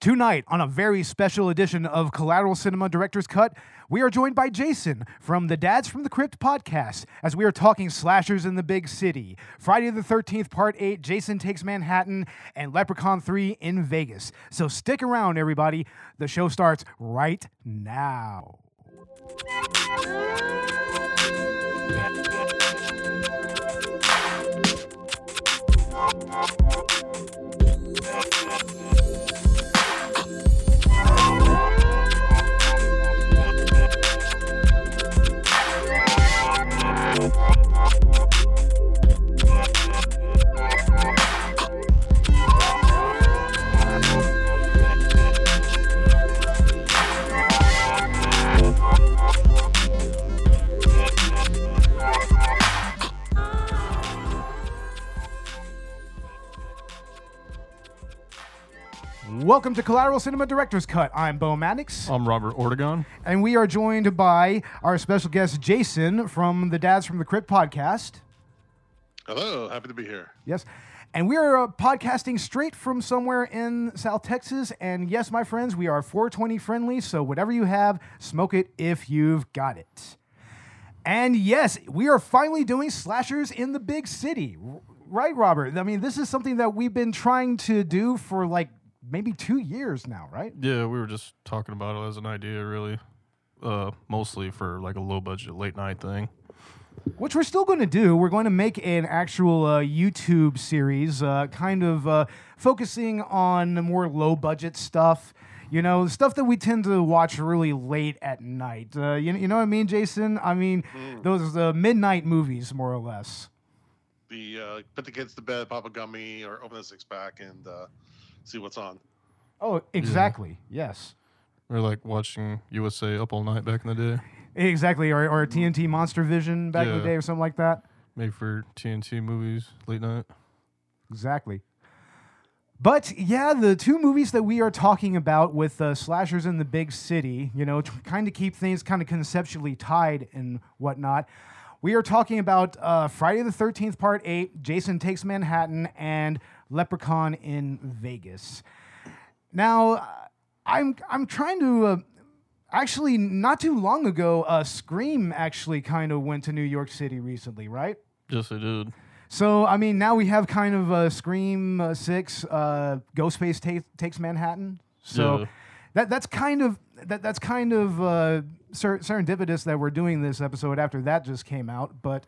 Tonight, on a very special edition of Collateral Cinema Director's Cut, we are joined by Jason from the Dads from the Crypt podcast as we are talking slashers in the big city. Friday the 13th, Part 8, Jason Takes Manhattan, and Leprechaun 3 in Vegas. So stick around, everybody. The show starts right now. Welcome to Collateral Cinema Director's Cut. I'm Beau Maddox, I'm Robert Ortegon. and we are joined by our special guest, Jason from the Dads from the Crypt podcast. Hello, happy to be here. Yes. And we are uh, podcasting straight from somewhere in South Texas. And yes, my friends, we are 420 friendly. So whatever you have, smoke it if you've got it. And yes, we are finally doing slashers in the big city. Right, Robert? I mean, this is something that we've been trying to do for like maybe two years now, right? Yeah, we were just talking about it as an idea, really. Uh, mostly for like a low budget late night thing. Which we're still going to do. We're going to make an actual uh, YouTube series, uh, kind of uh, focusing on more low budget stuff. You know, stuff that we tend to watch really late at night. Uh, you, you know what I mean, Jason? I mean, those uh, midnight movies, more or less. The uh, put the kids to bed, pop a gummy, or open a six pack and uh, see what's on. Oh, exactly. Yes. We are like watching USA Up All Night back in the day, Exactly. Or, or TNT Monster Vision back in the Yeah. day or something like that. made for TNT movies late night. Exactly. But yeah, the two movies that we are talking about with uh, slashers in the big city, you know, to kind of keep things kind of conceptually tied and whatnot. We are talking about uh, Friday the 13th, Part 8, Jason Takes Manhattan, and Leprechaun in Vegas. Now, uh, I'm, I'm trying to. Uh, actually, not too long ago, uh, Scream actually kind of went to New York City recently, right? Yes, I did. So I mean, now we have kind of a Scream uh, Six, uh, Ghostface ta- takes Manhattan. So Yeah. that that's kind of that that's kind of uh, ser- serendipitous that we're doing this episode after that just came out. But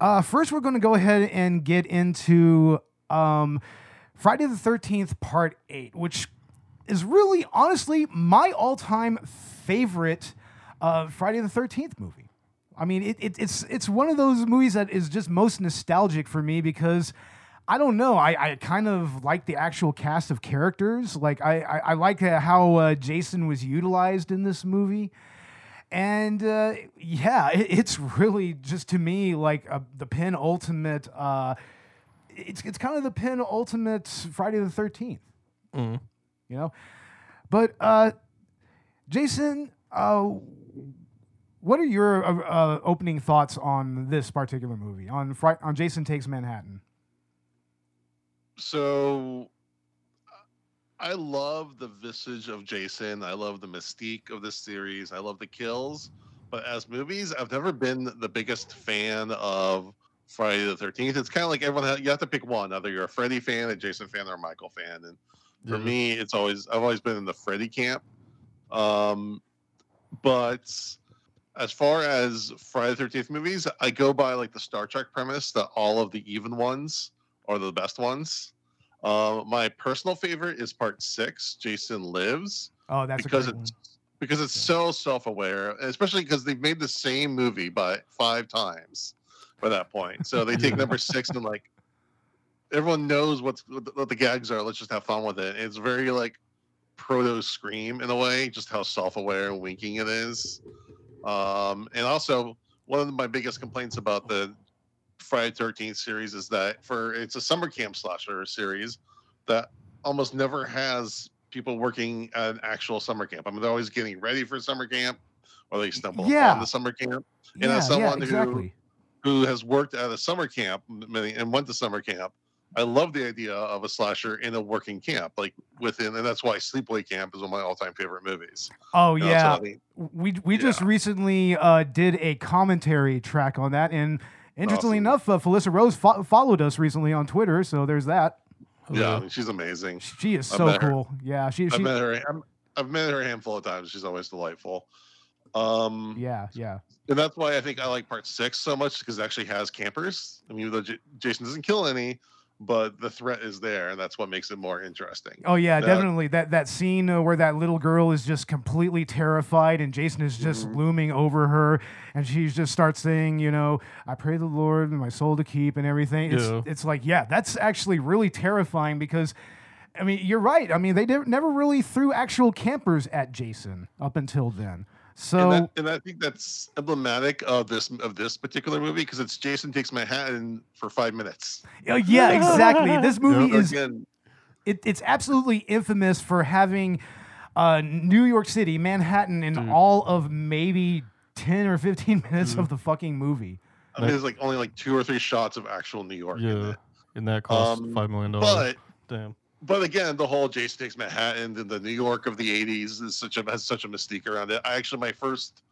uh, first, we're going to go ahead and get into um, Friday the Thirteenth Part Eight, which is really honestly my all-time favorite uh, Friday the Thirteenth movie. I mean, it, it, it's it's one of those movies that is just most nostalgic for me because I don't know. I, I kind of like the actual cast of characters. Like I I, I like uh, how uh, Jason was utilized in this movie, and uh, yeah, it, it's really just to me like uh, the penultimate. Uh, it's it's kind of the penultimate Friday the Thirteenth. Mm. You know, but uh, Jason. Uh, what are your uh, uh, opening thoughts on this particular movie on Fri- on Jason Takes Manhattan? So, I love the visage of Jason. I love the mystique of this series. I love the kills. But as movies, I've never been the biggest fan of Friday the Thirteenth. It's kind of like everyone. ha- You have to pick one. Either you're a Freddy fan, a Jason fan, or a Michael fan. And for Yeah. me, it's always I've always been in the Freddy camp. Um, but as far as Friday the Thirteenth movies, I go by like the Star Trek premise that all of the even ones are the best ones. Uh, my personal favorite is Part Six, Jason Lives, Oh, that's because it's one. because it's so self-aware, especially because they've made the same movie by five times by that point. So they take number six and like everyone knows what's what the, gags are. Let's just have fun with it. It's very like proto scream in a way, just how self-aware and winking it is. Um, and also one of my biggest complaints about the Friday Thirteenth series is that for it's a summer camp slasher series that almost never has people working at an actual summer camp. I mean, they're always getting ready for summer camp, or they stumble Yeah. upon the summer camp. Yeah, as someone who- exactly. Who has worked at a summer camp many, and went to summer camp? I love the idea of a slasher in a working camp, like within, and that's why Sleepaway Camp is one of my all-time favorite movies. Oh You know, yeah, I mean, we we just recently uh, did a commentary track on that, and interestingly Awesome. enough, uh, Felissa Rose fo- followed us recently on Twitter, so there's that. yeah, I mean, she's amazing. She is so met her. cool. Yeah, she I've she met her. I'm, I've met her a handful of times. She's always delightful. Um, yeah yeah. And that's why I think I like part six so much because it actually has campers. I mean, though J- Jason doesn't kill any, but the threat is there, and that's what makes it more interesting. Oh yeah, Yeah. definitely. That that scene uh, where that little girl is just completely terrified, and Jason is just Mhm. looming over her, and she just starts saying, you know, "I pray the Lord and my soul to keep" and everything. It's Yeah. it's like, yeah, that's actually really terrifying because. I mean, you're right. I mean, they did, never really threw actual campers at Jason up until then. So, and, that, and I think that's emblematic of this of this particular movie because it's Jason takes Manhattan for five minutes. uh, yeah, exactly. This movie So is again, it, it's absolutely infamous for having uh, New York City, Manhattan, in Dude. all of maybe 10 or 15 minutes Dude. of the fucking movie. I mean, there's like only like two or three shots of actual New York. in yeah, it. and that cost Um, five million dollars. but Damn. But again, the whole Jason Takes Manhattan and the New York of the '80s is such a has such a mystique around it. I actually my first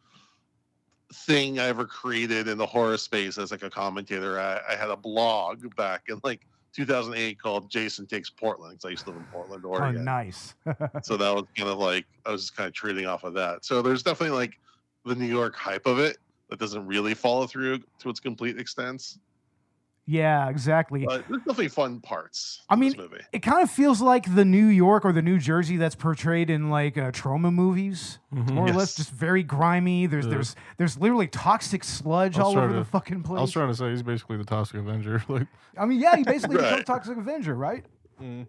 thing I ever created in the horror space as like a commentator, I, I had a blog back in like 2008 called Jason Takes Portland because I used to live in Portland, Oh, nice. so that was kind of like I was just kind of trading off of that. So there's definitely like the New York hype of it that doesn't really follow through to its complete extent. Yeah, exactly. But there's definitely fun parts. I to this mean, movie. It kind of feels like the New York or the New Jersey that's portrayed in like uh, Troma movies, Mhm. more or less, just very grimy. There's Yeah. there's there's literally toxic sludge all over trying the fucking place. I was trying to say he's basically the Toxic Avenger. Like, I mean, yeah, he basically becomes Right. Toxic Avenger, right? mm,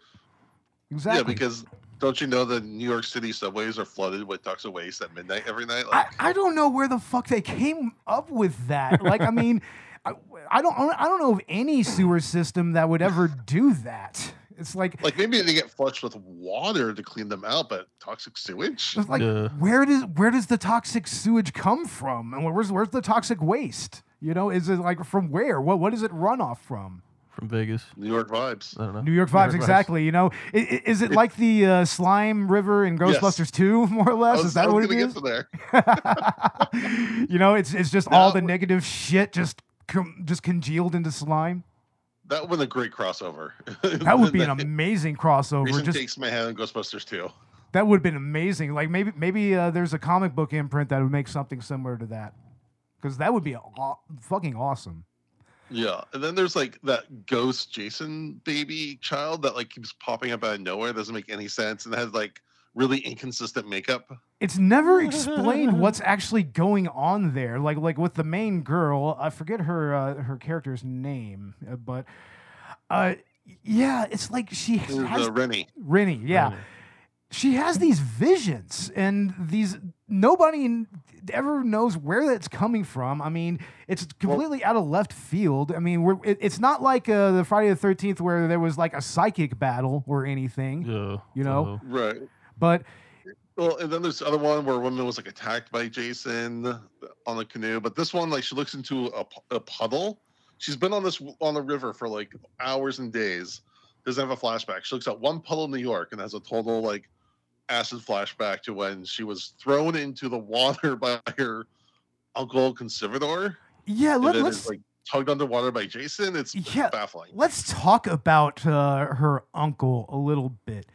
Exactly. Yeah, because don't you know the New York City subways are flooded with toxic waste at midnight every night? I, I don't know where the fuck they came up with that. Like, I mean, I, I don't I don't know of any sewer system that would ever do that. It's like, like maybe they get flushed with water to clean them out, but toxic sewage? it's like Yeah. where does where does the toxic sewage come from, and where's where's the toxic waste? You know, is it like from where? What what does it run off from? from Vegas. New York vibes. I don't know. New York vibes, exactly. You know, I- i- is it like the uh, slime river in Yes. Ghostbusters Two, more or less? was, is that what it gonna is? to there. you know, it's it's just all the negative shit just com- just congealed into slime. That would be a great crossover. That would be an amazing crossover. Jason Just takes Manhattan Ghostbusters 2. that would have been amazing. Like maybe maybe uh, there's a comic book imprint that would make something similar to that, because that would be aw- fucking awesome. Yeah, and then there's like that ghost Jason baby child that like keeps popping up out of nowhere. Doesn't make any sense and has like really inconsistent makeup. It's never explained what's actually going on there. Like like with the main girl, I forget her uh, her character's name, uh, but uh, yeah, it's like she has uh, Rennie. Rennie, yeah. Right. she has these visions and these nobody ever knows where that's coming from i mean it's completely out of left field i mean we're, it, it's not like uh, the friday the 13th where there was like a psychic battle or anything Yeah. You know? Right. But Well, and then there's the other one where a woman was like attacked by Jason on the canoe, but this one like she looks into a, a puddle. She's been on this on the river for like hours and days. Doesn't have a flashback. She looks at one puddle in New York and has a total like acid flashback to when she was thrown into the water by her uncle conservator, yeah let, let's is like tugged underwater by Jason. It's Yeah. baffling. let's talk about uh, her uncle a little bit.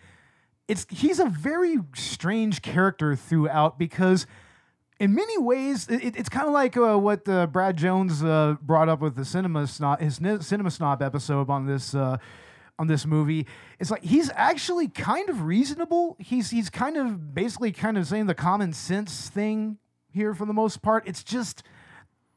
It's he's a very strange character throughout because, in many ways, it, it's kind of like uh, what uh, Brad Jones uh, brought up with the cinema snob, his cinema snob episode on this uh, on this movie. It's like he's actually kind of reasonable. He's he's kind of basically kind of saying the common sense thing here for the most part. It's just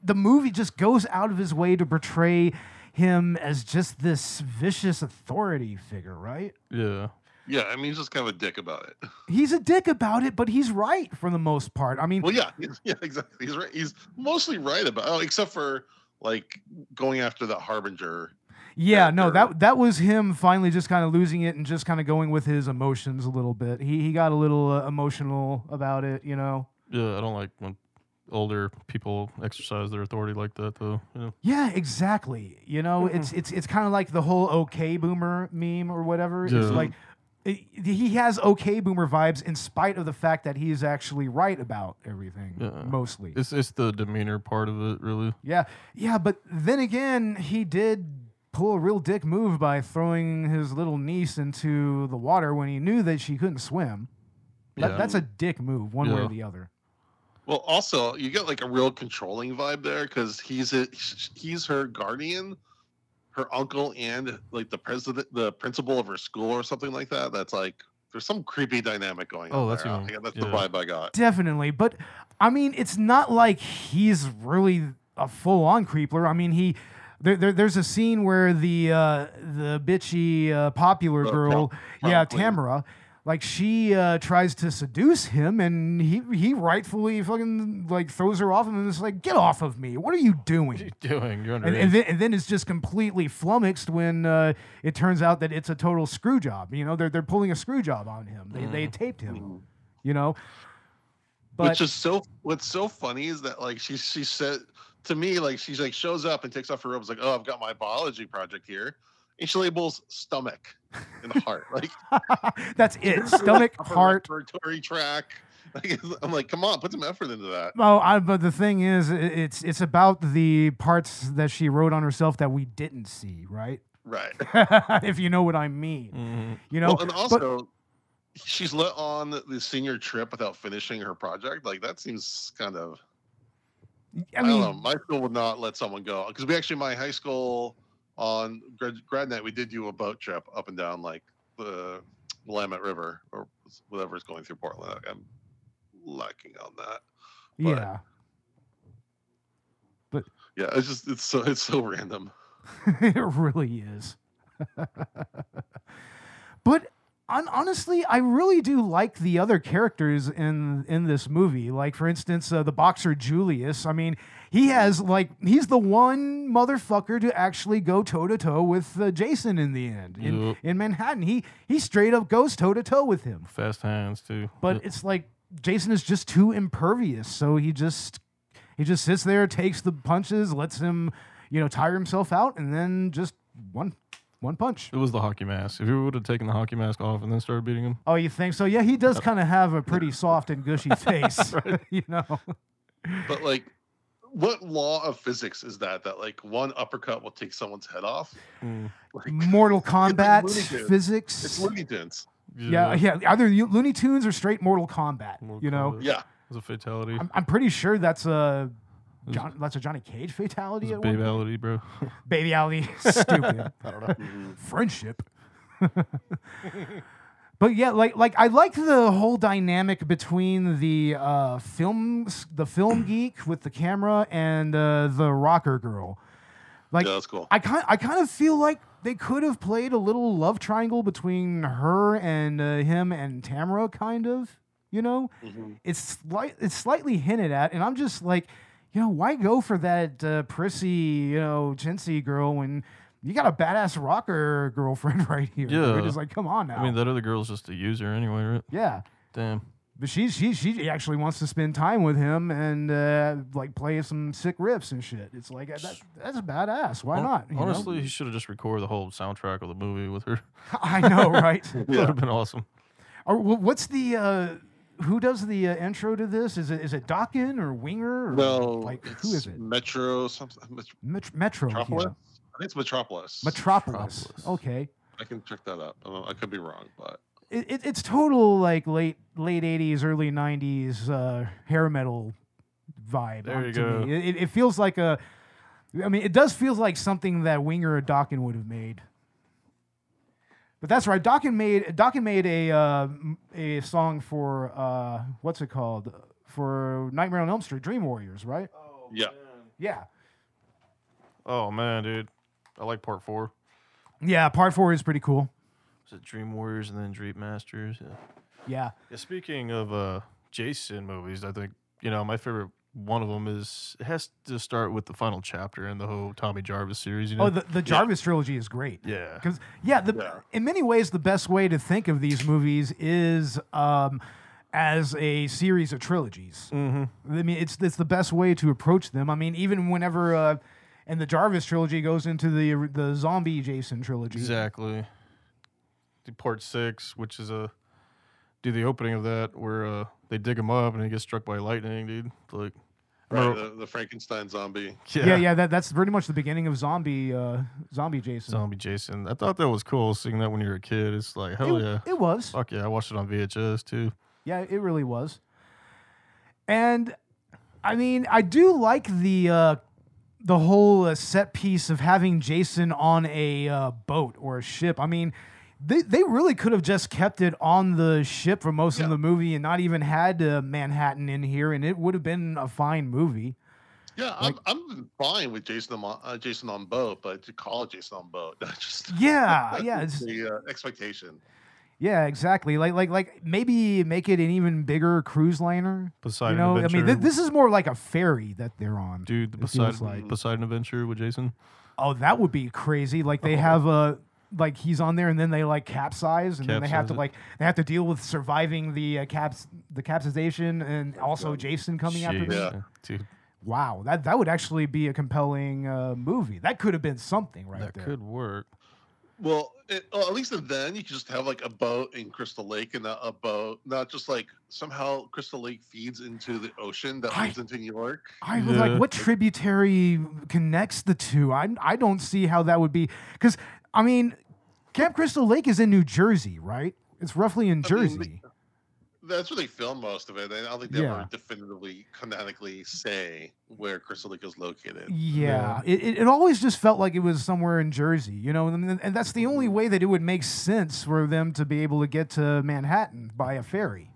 the movie just goes out of his way to portray him as just this vicious authority figure, right? Yeah. Yeah, I mean he's just kind of a dick about it. He's a dick about it, but he's right for the most part. I mean, Well, yeah, he's- yeah, exactly. He's right. He's mostly right about, oh, except for like going after the harbinger. yeah, no, that that was him finally just kind of losing it and just kind of going with his emotions a little bit. He he got a little uh, emotional about it, you know. Yeah. I don't like when older people exercise their authority like that, though. You know? Yeah, exactly. You know, it's it's it's kind of like the whole okay boomer meme or whatever. It's like it, he has okay boomer vibes in spite of the fact that he is actually right about everything Yeah. mostly. It's it's the demeanor part of it, really. Yeah, yeah, but then again, he did pull a real dick move by throwing his little niece into the water when he knew that she couldn't swim. That, Yeah. That's a dick move, one way or the other. Well, also you get like a real controlling vibe there because he's a, he's her guardian, her uncle, and like the president, the principal of her school or something like that. That's like there's some creepy dynamic going on. Oh, that's even- I- that's the vibe I got. Definitely, but I mean, it's not like he's really a full-on creepler. I mean, he there, there there's a scene where the uh, the bitchy uh, popular The girl, prom- yeah, prom. Tamara, like she uh, tries to seduce him, and he he rightfully fucking like throws her off him and is like, "Get off of me! What are you doing?" What are you doing? You're And, underage. and, then, and then it's just completely flummoxed when uh, it turns out that it's a total screw job. You know, they're they're pulling a screw job on him. They they taped him. You know, but Which is so what's so funny is that like she she said to me like she's like shows up and takes off her robes like oh I've got my biology project here and she labels stomach and heart like that's it. Stomach, heart. respiratory tract. Like, I'm like come on put some effort into that. Oh, I, but the thing is, it's it's about the parts that she wrote on herself that we didn't see, right? Right. if you know what I mean. Mhm. You know, well, and but- also she's let on the senior trip without finishing her project. Like that seems kind of I I, mean, don't know. My school would not let someone go because we actually my high school on grad, night we did do a boat trip up and down like the Willamette River or whatever's going through Portland. I'm lacking on that. yeah. But yeah, it's just it's so it's so random. it really is. but on, honestly, I really do like the other characters in in this movie. Like, for instance, uh, the boxer Julius. I mean, he has like he's the one motherfucker to actually go toe to toe with uh, Jason in the end in, Yup. in Manhattan. He he straight up goes toe to toe with him. Fast hands too. But it's like Jason is just too impervious, so he just he just sits there, takes the punches, lets him, you know, tire himself out, and then just one one punch. it was the hockey mask. If you would have taken the hockey mask off and then started beating him, Oh, you think so? Yeah, he does kind of have a pretty soft and gushy face, you know. But like, what law of physics is that? That like one uppercut will take someone's head off? mm, Like, Mortal Kombat Looney Tunes. physics. it's Looney Tunes. yeah, yeah, either you- Looney Tunes or straight Mortal Kombat. Mortal you know, Kombat. Yeah, It was a fatality. I'm, I'm pretty sure that's a John, that's a Johnny Cage fatality. was at one point. babality, bro. Baby alley, stupid. I don't know. Friendship. But yeah, like like I like the whole dynamic between the uh, film the film geek with the camera and uh, the rocker girl. Like yeah, that's cool. I kind I kind of feel like they could have played a little love triangle between her and uh, him and Tamara, kind of. You know, Mhm. it's slight it's slightly hinted at, and I'm just like, you know, why go for that uh, prissy, you know, chintzy girl when you got a badass rocker girlfriend right here? dude? Yeah. It's like, come on now. I mean, that other girl's just a user anyway, right? yeah. Damn. But she's she she actually wants to spend time with him and uh, like play some sick riffs and shit. It's like that, that's badass. Why Hon- not? you know? Honestly, he should have just recorded the whole soundtrack of the movie with her. I know, right? That would have been awesome. or what's the uh, who does the uh, intro to this? Is it is it Dokken or Winger? Or No, like who is it? Metro something. Met- Met- Metro. yeah. Metropolis. I think it's Metropolis. Metropolis. Metropolis. Okay. I can check that up. I, don't I could be wrong, but It, it, it's total like late late eighties, early nineties uh, hair metal vibe. There you to go. me. It, it- it feels like a. I mean, it does feel like something that Winger or Dokken would have made. But that's right. Dokken made Dokken made a uh, m- a song for uh, what's it called for Nightmare on Elm Street, Dream Warriors, right? Oh, yeah. Yeah. Oh man, dude, I like part four. Yeah. Part four is pretty cool. Is it Dream Warriors and then Dream Masters? Yeah. Yeah. yeah speaking of uh, Jason movies, I think you know my favorite one of them is it has to start with the final chapter in the whole Tommy Jarvis series. You know? Oh, the, the Jarvis trilogy is great. yeah. Because yeah, the, Yeah. in many ways, the best way to think of these movies is um, as a series of trilogies. Mm-hmm. I mean, it's it's the best way to approach them. I mean, even whenever uh, and the Jarvis trilogy goes into the the zombie Jason trilogy. Exactly. The part six, which is a do the opening of that where uh, they dig him up and he gets struck by lightning, dude. Like, Right, the, the Frankenstein zombie. Yeah, yeah, that, that's pretty much the beginning of zombie uh, zombie Jason. Zombie Jason. I thought that was cool seeing that when you were a kid. It's like hell it, yeah, it was. fuck yeah. I watched it on VHS too. Yeah, it really was. And I mean, I do like the uh, the whole uh, set piece of having Jason on a uh, boat or a ship. I mean, they they really could have just kept it on the ship for most Yeah. of the movie and not even had uh, Manhattan in here, and it would have been a fine movie. Yeah, I'm, I'm fine with Jason on uh, Jason on boat, but to call it Jason on boat, just Yeah, yeah, it's, the uh, expectation. Yeah, exactly. Like like like maybe make it an even bigger cruise liner. Poseidon you know, I mean, th- this is more like a ferry that they're on. dude, the it feels Poseidon, like. Poseidon Adventure with Jason. Oh, that would be crazy. Like Oh. they have a like he's on there and then they like capsize and then they have to it. like they have to deal with surviving the uh, caps the capsization and also God. Jason coming after them. Yeah. dude, Wow, that that would actually be a compelling uh, movie. That could have been something right that there. could work. Well, it, well, at least then you could just have like a boat in Crystal Lake and not a boat, not just like somehow Crystal Lake feeds into the ocean that I- leads into New York. I was like, what tributary connects the two? I I don't see how that would be because I mean, Camp Crystal Lake is in New Jersey, right? It's roughly in I mean, Jersey. That's where they film most of it. I don't think they Yeah. ever definitively, canonically say where Crystal Lake is located. Yeah, It, it, it always just felt like it was somewhere in Jersey, you know, and, and that's the only mm-hmm. way that it would make sense for them to be able to get to Manhattan by a ferry.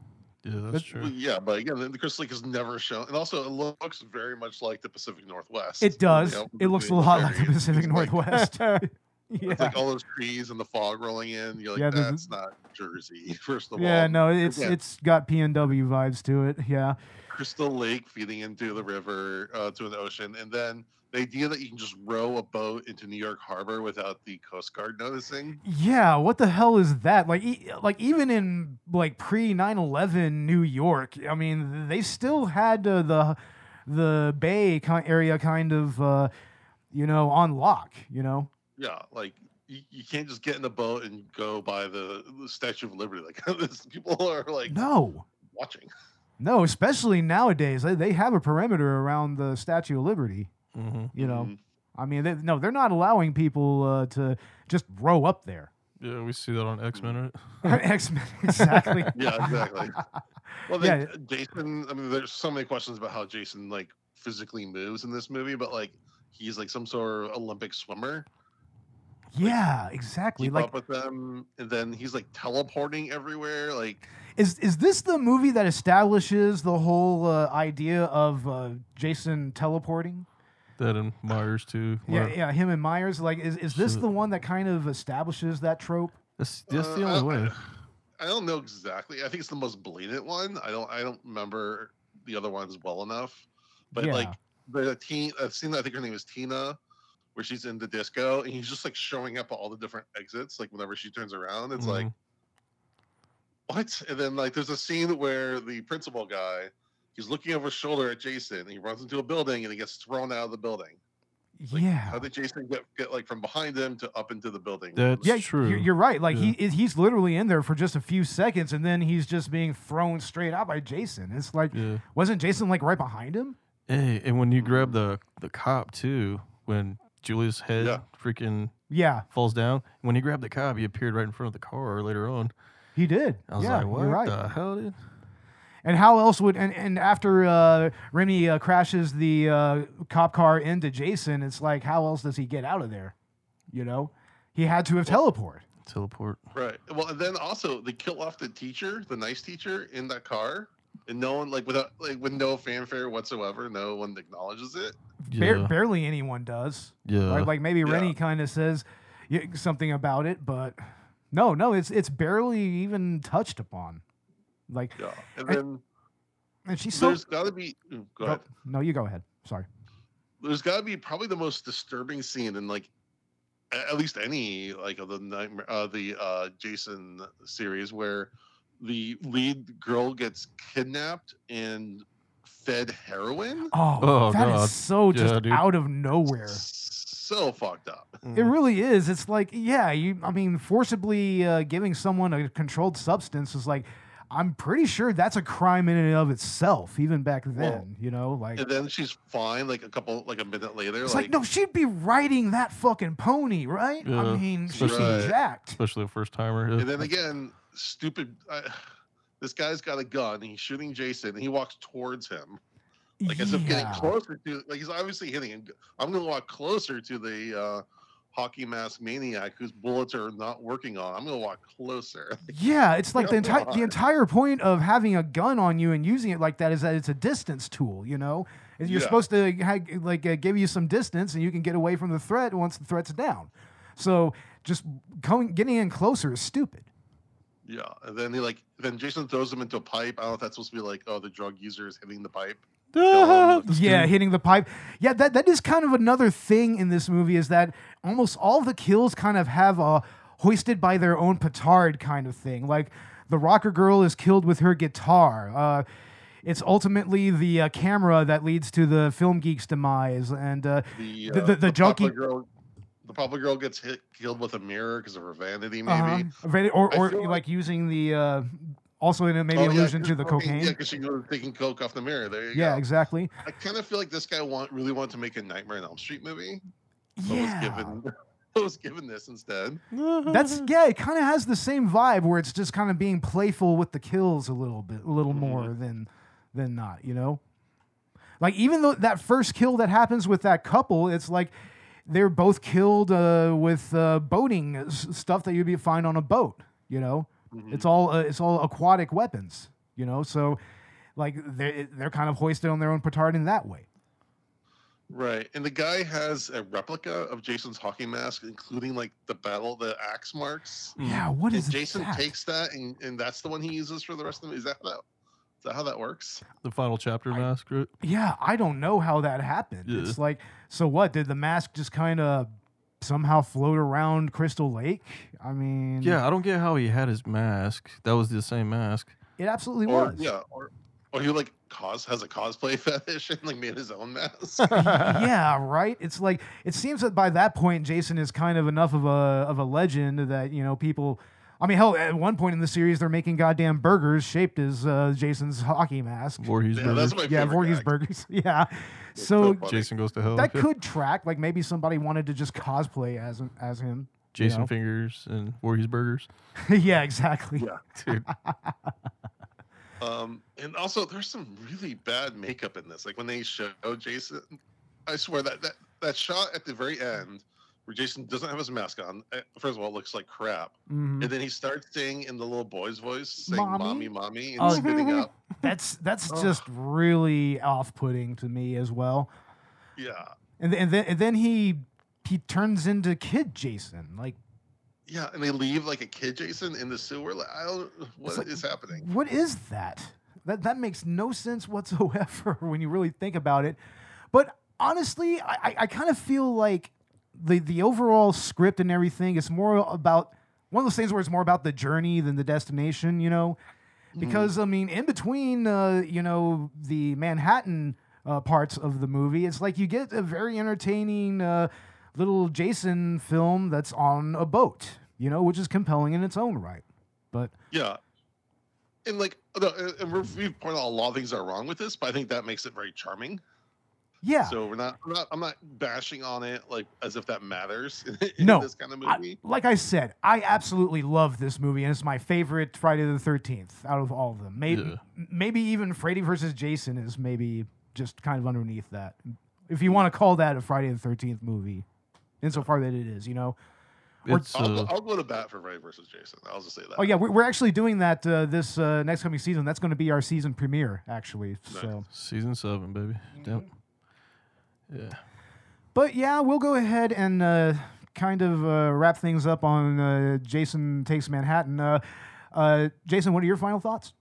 Yeah, that's But- true. Yeah, but again, the Crystal Lake is never shown, and also it looks very much like the Pacific Northwest. It does. You know, It looks a the lot like the. Pacific It's like- Northwest. yeah. It's like all those trees and the fog rolling in. You're like, Yeah, that's not Jersey. First of yeah, all, yeah, no, it's Again, it's got PNW vibes to it. Yeah. Crystal Lake feeding into the river uh, to an ocean, and then the idea that you can just row a boat into New York Harbor without the Coast Guard noticing. Yeah, what the hell is that? Like, e- like even in like pre 9/11 New York, I mean, they still had uh, the the Bay area kind of, uh, you know, on lock. You know. Yeah, like you, you can't just get in a boat and go by the, the Statue of Liberty. Like this, people are like No, watching. no, especially nowadays, they, they have a perimeter around the Statue of Liberty. hmm You know, Mhm. I mean, they, no, they're not allowing people uh, to just row up there. Yeah, we see that on X Men. Right? X Men, exactly. Yeah, exactly. Well, Yeah. Jason. I mean, there's so many questions about how Jason like physically moves in this movie, but like he's like some sort of Olympic swimmer. Yeah, exactly. Keep Like, up with them, and then he's like teleporting everywhere. Like, is is this the movie that establishes the whole uh, idea of uh, Jason teleporting? That and Myers too. Yeah, Where- yeah, him and Myers. Like, is is this So- the one that kind of establishes that trope? That's that's uh, the only don't- way. I don't know exactly. I think it's the most blatant one. I don't. I don't remember the other ones well enough. But Yeah. like the teen, I've seen. I think her name is Tina, where she's in the disco, and he's just like showing up at all the different exits. Like whenever she turns around, it's like Mhm. what? And then like there's a scene where the principal guy, he's looking over his shoulder at Jason. And he runs into a building and he gets thrown out of the building. Like, yeah. How did Jason get, get like from behind him to up into the building? That's Yeah, true. You're, you're right. Like Yeah. he he's literally in there for just a few seconds, and then he's just being thrown straight out by Jason. It's like, yeah. wasn't Jason like right behind him? Hey, and when you grab the the cop too, when Julia's head Yeah. freaking Yeah, falls down, when he grabbed the cop, he appeared right in front of the car later on. he did. I was yeah, like, what right. the hell, dude? And how else would and, and after uh, Rennie uh, crashes the uh, cop car into Jason, it's like how else does he get out of there? You know, he had to have teleported. Teleport. Right. Well, and then also they kill off the teacher, the nice teacher, in that car, and no one like without like with no fanfare whatsoever. No one acknowledges it. Bar- Yeah. barely anyone does. yeah. Like, like maybe Yeah. Rennie kind of says something about it, but no, no, it's it's barely even touched upon. Like, Yeah. And then and she's so. there's got to be. ooh, Go Go- ahead. no, you go ahead. Sorry. There's got to be probably the most disturbing scene in like at least any like of the nightmare uh the uh Jason series where the lead girl gets kidnapped and fed heroin. Oh, Oh, that is God. so just Yeah, dude. out of nowhere. So fucked up. It really is. It's like, yeah, you. I mean, forcibly uh, giving someone a controlled substance is like, I'm pretty sure that's a crime in and of itself, even back then. Well, you know, like And then she's fine like a couple like a minute later. it's like, like no, she'd be riding that fucking pony, right? I Yeah, mean, she's especially- jacked. especially a first timer. And then again, stupid. I, this guy's got a gun. He's shooting Jason. And he walks towards him, like as if getting closer to. Like he's obviously hitting him. I'm going to walk closer to the uh, hockey mask maniac whose bullets are not working on. I'm going to walk closer. Yeah, it's like the entire the entire point of having a gun on you and using it like that is that it's a distance tool. You know, And you're Yeah. supposed to ha- like uh, give you some distance, and you can get away from the threat once the threat's down. So just going getting in closer is stupid. Yeah, and then he like then Jason throws him into a pipe. I don't know if that's supposed to be like, oh, the drug user is hitting the pipe. This Yeah, hitting the pipe. Yeah, that that is kind of another thing in this movie is that almost all the kills kind of have a hoisted by their own petard kind of thing. Like the rocker girl is killed with her guitar. Uh, it's ultimately the uh, camera that leads to the film geek's demise, and uh, The The- uh, the- the junkie- girl, the popular girl gets hit killed with a mirror because of her vanity, maybe. uh-huh, very- or or like, like- using the uh, also in a maybe Oh, yeah, to the cocaine-. Yeah, because she was taking coke off the mirror. There you Yeah, go. exactly. I kind of feel like this guy want really wanted to make a Nightmare on Elm Street movie, but Yeah. was given was given this instead. That's yeah, it kind of has the same vibe where it's just kind of being playful with the kills a little bit, a little more than than not, you know. Like even though that first kill that happens with that couple, it's like they're both killed uh, with uh, boating s- stuff that you'd be find on a boat, you know. It's all uh, it's all aquatic weapons, you know. So like they're they're kind of hoisted on their own petard in that way. Right, and the guy has a replica of Jason's hockey mask, including like the battle, the axe marks. Yeah, what And is Jason that? takes that, and, and that's the one he uses for the rest of the. Is that how that? Is that how that works? the final chapter mask, right? Yeah, I don't know how that happened. Yeah. It's like, so what? Did the mask just kind of somehow float around Crystal Lake? I mean, Yeah, I don't get how he had his mask. That was the same mask. it absolutely Or was. yeah, or or he like cos has a cosplay fetish and like made his own mask. yeah, right. It's like it seems that by that point, Jason is kind of enough of a of a legend that you know people. I mean, hell, at one point in the series, they're making goddamn burgers shaped as uh, Jason's hockey mask. Voorhees yeah, burger. that's my Yeah, favorite. Voorhees gag. burgers. yeah. It's So funny. Jason goes to hell. that Yeah. could track. Like maybe somebody wanted to just cosplay as as him. you Jason know? fingers and Voorhees burgers. yeah, exactly. Yeah. Dude, Um, and also there's some really bad makeup in this. Like when they show Jason, I swear that that that shot at the very end where Jason doesn't have his mask on. eh, First of all, it looks like crap, Mhm. and then he starts saying in the little boy's voice, saying Mommy? "mommy, mommy," and Oh. spitting up. That's that's Ugh. just really off-putting to me as well. Yeah, And th- and then and then he he turns into Kid Jason. Like yeah, and they leave like a kid Jason in the sewer. Like, I don't. What is like- happening? what is that? That that makes no sense whatsoever when you really think about it. But honestly, I I, I kind of feel like the the overall script and everything is more about one of those things where it's more about the journey than the destination. You know. because I mean, in between, uh, you know, the Manhattan uh, parts of the movie, it's like you get a very entertaining uh, little Jason film that's on a boat, you know, which is compelling in its own right. But Yeah. And like, and- we've pointed out a lot of things that are wrong with this, but I think that makes it very charming. Yeah, So we're not, we're not, I'm not bashing on it like as if that matters in No, this kind of I- movie. like I said, I absolutely love this movie, and it's my favorite Friday the Thirteenth out of all of them. Maybe, Yeah. maybe even Freddy versus Jason is maybe just kind of underneath that, if you want to call that a Friday the Thirteenth movie, insofar that it is, you know. Or- it's, I'll, uh, go, I'll go to bat for Freddy versus Jason. I'll just say that. Oh yeah, we're, we're actually doing that uh, this uh, next coming season. That's going to be our season premiere, actually. So, season seven, baby. Yep. Yeah. but yeah, we'll go ahead and uh, kind of uh, wrap things up on uh, Jason Takes Manhattan. Uh, uh, Jason, what are your final thoughts?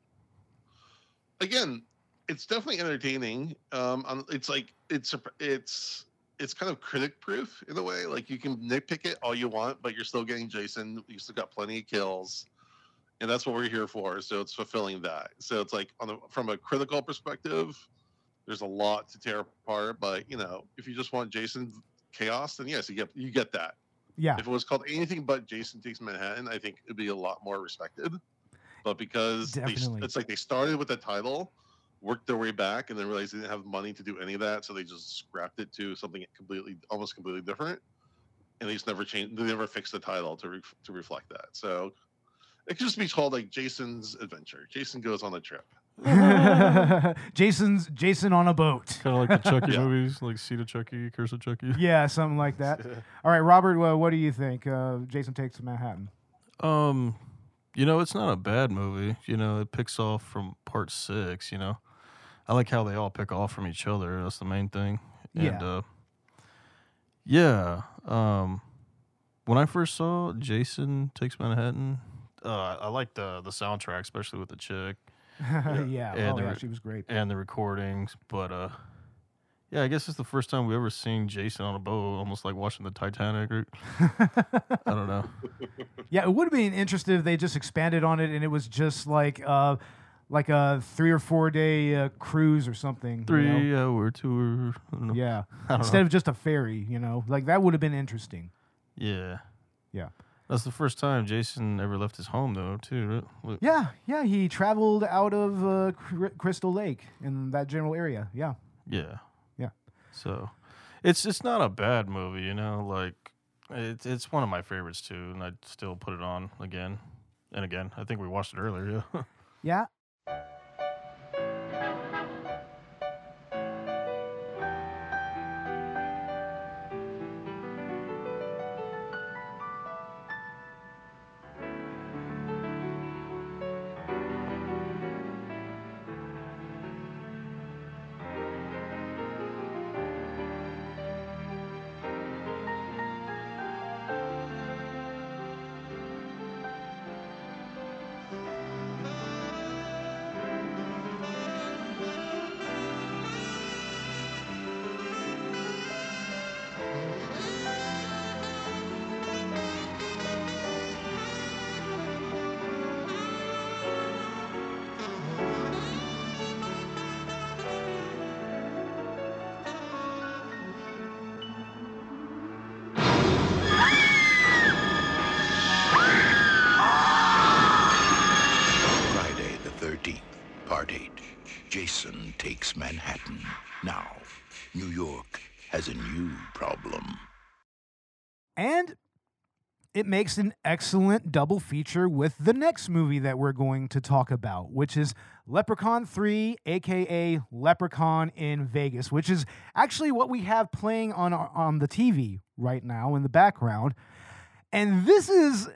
Again, it's definitely entertaining. Um, um, it's like it's it's it's kind of critic proof in a way. Like you can nitpick it all you want, but you're still getting Jason. You still got plenty of kills, and that's what we're here for. So it's fulfilling that. So it's like on the from a critical perspective, there's a lot to tear apart. But you know, if you just want Jason chaos, then yes, you get you get that. Yeah. If it was called anything but Jason Takes Manhattan, I think it'd be a lot more respected. But because they, it's like they started with the title, worked their way back, and then realized they didn't have money to do any of that, so they just scrapped it to something completely, almost completely different. And they just never changed. They never fixed the title to re- to reflect that. So it could just be called like Jason's Adventure. Jason goes on a trip. Jason's Jason on a boat. Kind of like the Chucky Yeah. movies, like Seed of Chucky, Curse of Chucky. Yeah, something like that. All right, Robert, uh, what do you think? Uh, Jason Takes Manhattan. Um, you know, it's not a bad movie. You know, it picks off from part six. You know, I like how they all pick off from each other. That's the main thing. And, Yeah. uh, yeah. Um, when I first saw Jason Takes Manhattan, uh, I liked the the soundtrack, especially with the chick yeah, And oh the yeah, she was great. and the recordings. But uh, yeah, I guess it's the first time we ever seen Jason on a boat, almost like watching the Titanic. Or, I don't know. Yeah, it would have been interesting if they just expanded on it and it was just like uh, like a three or four day uh, cruise or something. you Three know? hour tour. I. Yeah, I instead know. of just a ferry, you know, like that would have been interesting. Yeah. Yeah. That's the first time Jason ever left his home, though, too. Look- Yeah, yeah, he traveled out of uh, Cr- Crystal Lake in that general area. Yeah, Yeah. Yeah. So, it's it's not a bad movie, you know. Like, it's it's one of my favorites too, and I'd still put it on again and again. I think we watched it earlier. Yeah. yeah. Makes an excellent double feature with the next movie that we're going to talk about, which is Leprechaun 3, aka Leprechaun in Vegas, which is actually what we have playing on our, on the TV right now in the background. And this is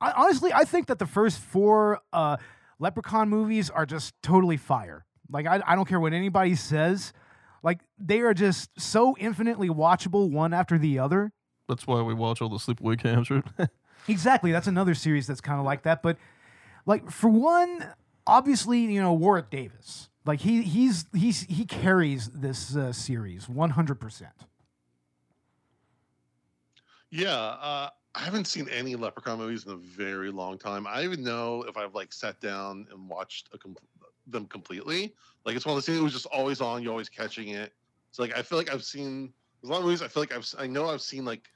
I, honestly, I think that the first four uh, Leprechaun movies are just totally fire. Like I, I don't care what anybody says. Like they are just so infinitely watchable one after the other. That's why we watch all the sleepaway camps, right? Exactly. That's another series that's kind of like that. But like for one, obviously, you know, Warwick Davis. Like he he's he's he carries this uh, series 100%. Yeah, uh, I haven't seen any Leprechaun movies in a very long time. I don't even know if I've like sat down and watched a com- them completely. Like it's one of those things that was just always on. You're always catching it. So like I feel like I've seen a lot of movies. I feel like I've s- I know I've seen like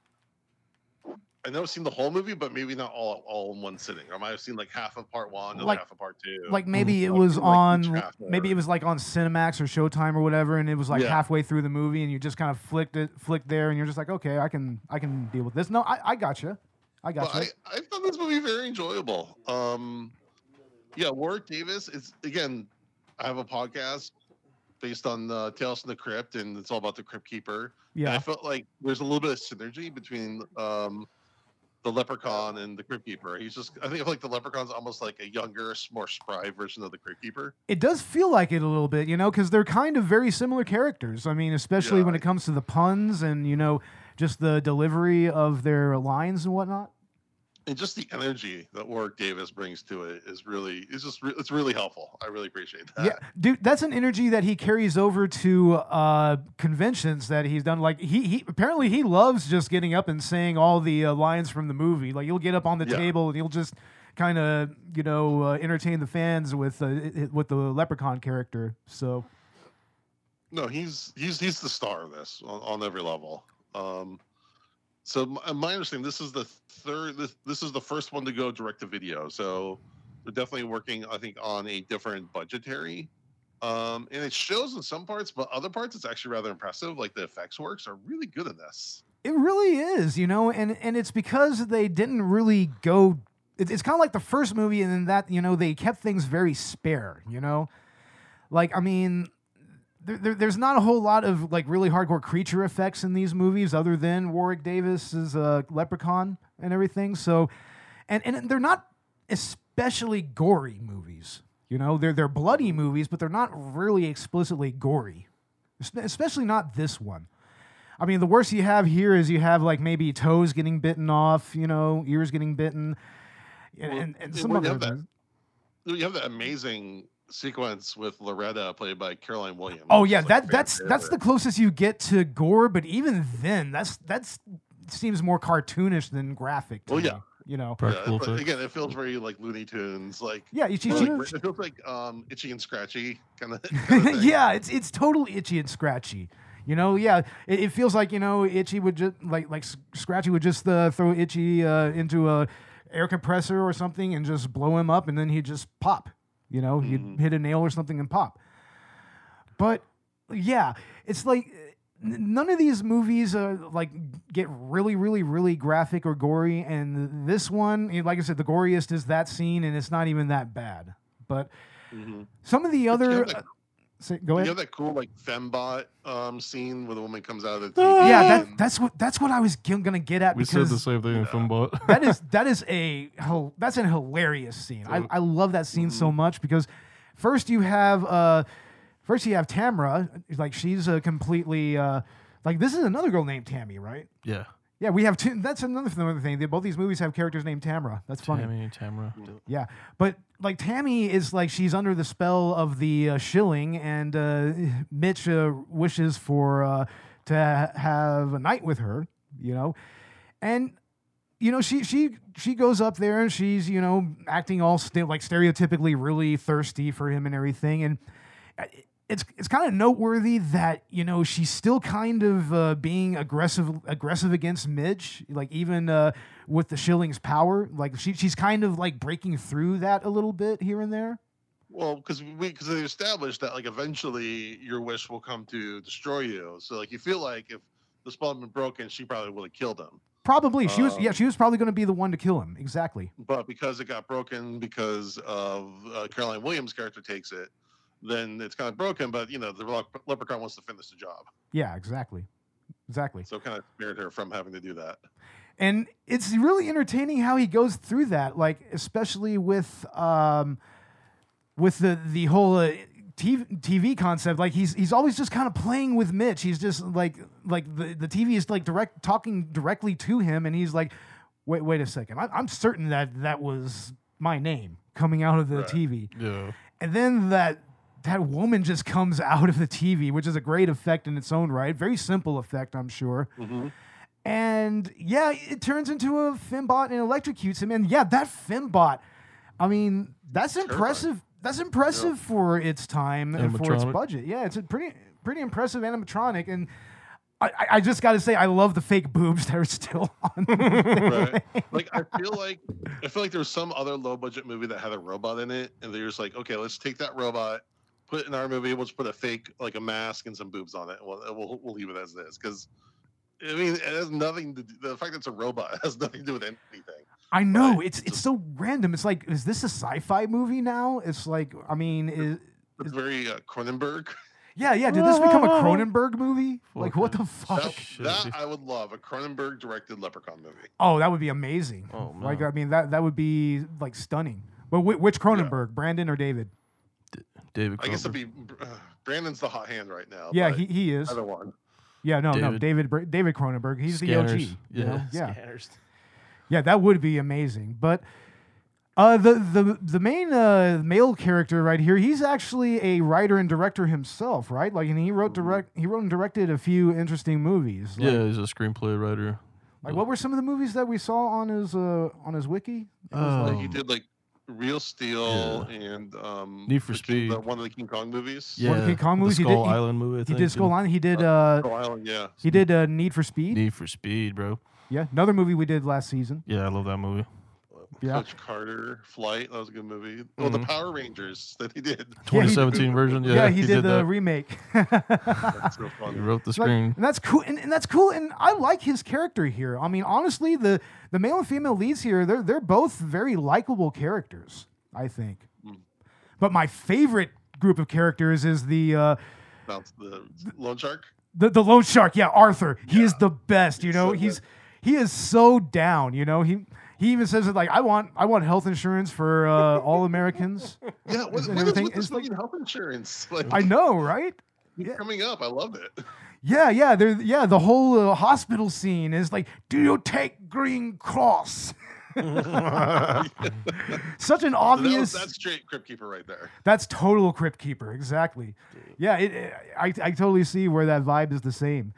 I know I've seen the whole movie, but maybe not all all in one sitting. Or I might have seen like half of part one, and Like- half of part two. Like maybe it was like on maybe it was like on Cinemax or Showtime or whatever and it was like Yeah. halfway through the movie and you just kind of flicked it flicked there and you're just like, "Okay, I can I can deal with this." No, I I got you. I got Well, you. I, I found this movie very enjoyable. Um, yeah, Warwick Davis is again. I have a podcast based on uh, Tales from the Crypt, and it's all about the Crypt Keeper. And I felt like there's a little bit of synergy between um, the Leprechaun and the Crypt Keeper. He's just, I think, like the Leprechaun's almost like a younger, more spry version of the Crypt Keeper. It does feel like it a little bit, you know, cuz they're kind of very similar characters. I mean, especially Yeah, when I- it comes to the puns and, you know, just the delivery of their lines and whatnot. And just the energy that Warwick Davis brings to it is really, it's just, re- it's really helpful. I really appreciate that. Yeah, dude, that's an energy that he carries over to uh, conventions that he's done. Like he, he apparently he loves just getting up and saying all the uh, lines from the movie. Like he'll get up on the Yeah. table and he'll just kind of you know uh, entertain the fans with uh, with the Leprechaun character. So. No, he's he's he's the star of this on, on every level. Um, so my, my, understanding, this is the third. This this is the first one to go direct to video. So they're definitely working, I think, on a different budgetary. Um, and it shows in some parts, but other parts, it's actually rather impressive. Like the effects works are really good in this. It really is, you know, and and it's because they didn't really go. It, it's kind of like the first movie, and then that you know they kept things very spare, you know. Like I mean, there, there, there's not a whole lot of like really hardcore creature effects in these movies, other than Warwick Davis's uh, Leprechaun and everything. So, and and they're not especially gory movies. You know, they're they're bloody movies, but they're not really explicitly gory, especially not this one. I mean, the worst you have here is you have like maybe toes getting bitten off, you know, ears getting bitten, and, well, and, and some other. You have, you have that amazing sequence with Loretta, played by Caroline Williams. Oh yeah, that like that's that's the closest you get to gore, but even then, that's that's seems more cartoonish than graphic. well, yeah. You know, yeah, again, it feels very like Looney Tunes, like yeah, itchy, like, it feels like um, itchy and scratchy kind of. yeah, it's it's totally itchy and scratchy. You know, yeah, it, it, feels like you know, Itchy would just like like Scratchy would just uh, throw Itchy uh, into a air compressor or something and just blow him up, and then he'd just pop. You know, mm-hmm. you'd hit a nail or something and pop. But yeah, it's like none of these movies uh, like get really really really graphic or gory and this one like i said the goriest is that scene and it's not even that bad but mm-hmm. some of the other Say, go ahead. You have that cool like fembot um, scene where the woman comes out of the TV. Yeah, that, that's what that's what I was g- gonna get at. We said the same thing yeah. in fembot. that is that is a that's an hilarious scene. I, I love that scene mm-hmm. so much because first you have uh first you have Tamra like she's a completely uh like this is another girl named Tammy right yeah yeah, we have two. That's another thing. Both these movies have characters named Tamra. That's funny. Tammy, and Tamra. Yeah, but like Tammy is like she's under the spell of the uh, shilling, and uh, Mitch uh, wishes for uh, to ha- have a night with her. You know, and you know she she she goes up there and she's you know acting all st- like stereotypically really thirsty for him and everything, and uh, it's it's kind of noteworthy that you know she's still kind of uh, being aggressive aggressive against Mitch, like even uh, with the Shilling's power, like she she's kind of like breaking through that a little bit here and there. Well, because we because they established that like eventually your wish will come to destroy you. So like you feel like if the spell had been broken, she probably would have killed him. Probably she was yeah um, she was probably going to be the one to kill him exactly. But because it got broken because of uh, Caroline Williams' character takes it then it's kind of broken. But you know, the leprechaun wants to finish the job. Yeah, exactly, exactly. So kind of spared her from having to do that. And it's really entertaining how he goes through that, like especially with um, with the the whole. Uh, TV, TV concept like he's he's always just kind of playing with Mitch he's just like like the, the TV is like direct talking directly to him and he's like wait wait a second I, am certain that that was my name coming out of the right. TV yeah and then that that woman just comes out of the TV, which is a great effect in its own right. Very simple effect, I'm sure. Mm-hmm. And yeah, it turns into a fembot and electrocutes him. And yeah, that fembot, I mean, that's impressive. That's impressive yeah. for its time and for its budget. Yeah, it's a pretty pretty impressive animatronic. And I, I just got to say, I love the fake boobs that are still on. right. Like I feel like I feel like there's some other low budget movie that had a robot in it, and they're just like, okay, let's take that robot put in our movie, we'll just put a fake like a mask and some boobs on it. We'll we'll, we'll leave it as this because I mean it has nothing to do, the fact that it's a robot has nothing to do with anything. I know right? it's it's so random. It's like is this a sci-fi movie now? It's like I mean is it's very uh, Cronenberg. Yeah, yeah. Did this become a Cronenberg movie? Like what the fuck? That, that I would love a Cronenberg directed Leprechaun movie. Oh, that would be amazing. Oh, man. like I mean that that would be like stunning. But which Cronenberg, yeah. Brandon or David? David. I guess it'd be uh, Brandon's the hot hand right now. Yeah, he, he is. Other one. Yeah, no, David, no, David David Cronenberg. He's Scanners. the OG. Yeah, you know? yeah, Scanners. yeah. That would be amazing. But uh, the the the main uh, male character right here, he's actually a writer and director himself, right? Like, and he wrote direct he wrote and directed a few interesting movies. Like, yeah, he's a screenplay writer. Like, what were some of the movies that we saw on his uh on his wiki? It was Oh. Like, like- he did like Real Steel and um Need for the King- the- Speed. one of the King Kong movies. Yeah, One of the King Kong the movies, he did- Skull he- Island movie. I he think, did Skull Island. He did uh Skull Island, yeah. he did uh, Need for Speed. Need for Speed, bro. Yeah, another movie we did last season. Yeah, I love that movie. Yeah. Coach Carter, Flight, that was a good movie. Oh, the Mhm. Power Rangers that he did. 2017 version. Yeah, Yeah, he, did, the that. remake. That's so He wrote the Like, screen. and that's cool, and, and that's cool, and I like his character here. I mean, honestly, the the male and female leads here, they're they're both very likable characters. I think, Mm. but my favorite group of characters is the uh, That's the Loan Shark. the the loan shark. Yeah, Arthur. He is the best. You He's know, so he's he is so down. You know, he he even says it like, I want I want health insurance for uh, all Americans. Yeah, what, what is with this is like- fucking health insurance? Like, I know, right? yeah. coming up. I loved it. Yeah, yeah, there, yeah. The whole uh, hospital scene is like, do you take Green Cross? Such an So that obvious. was, that's straight Crypt Keeper right there. That's total Crypt Keeper, exactly. Yeah, it, it- I, I totally see where that vibe is the same.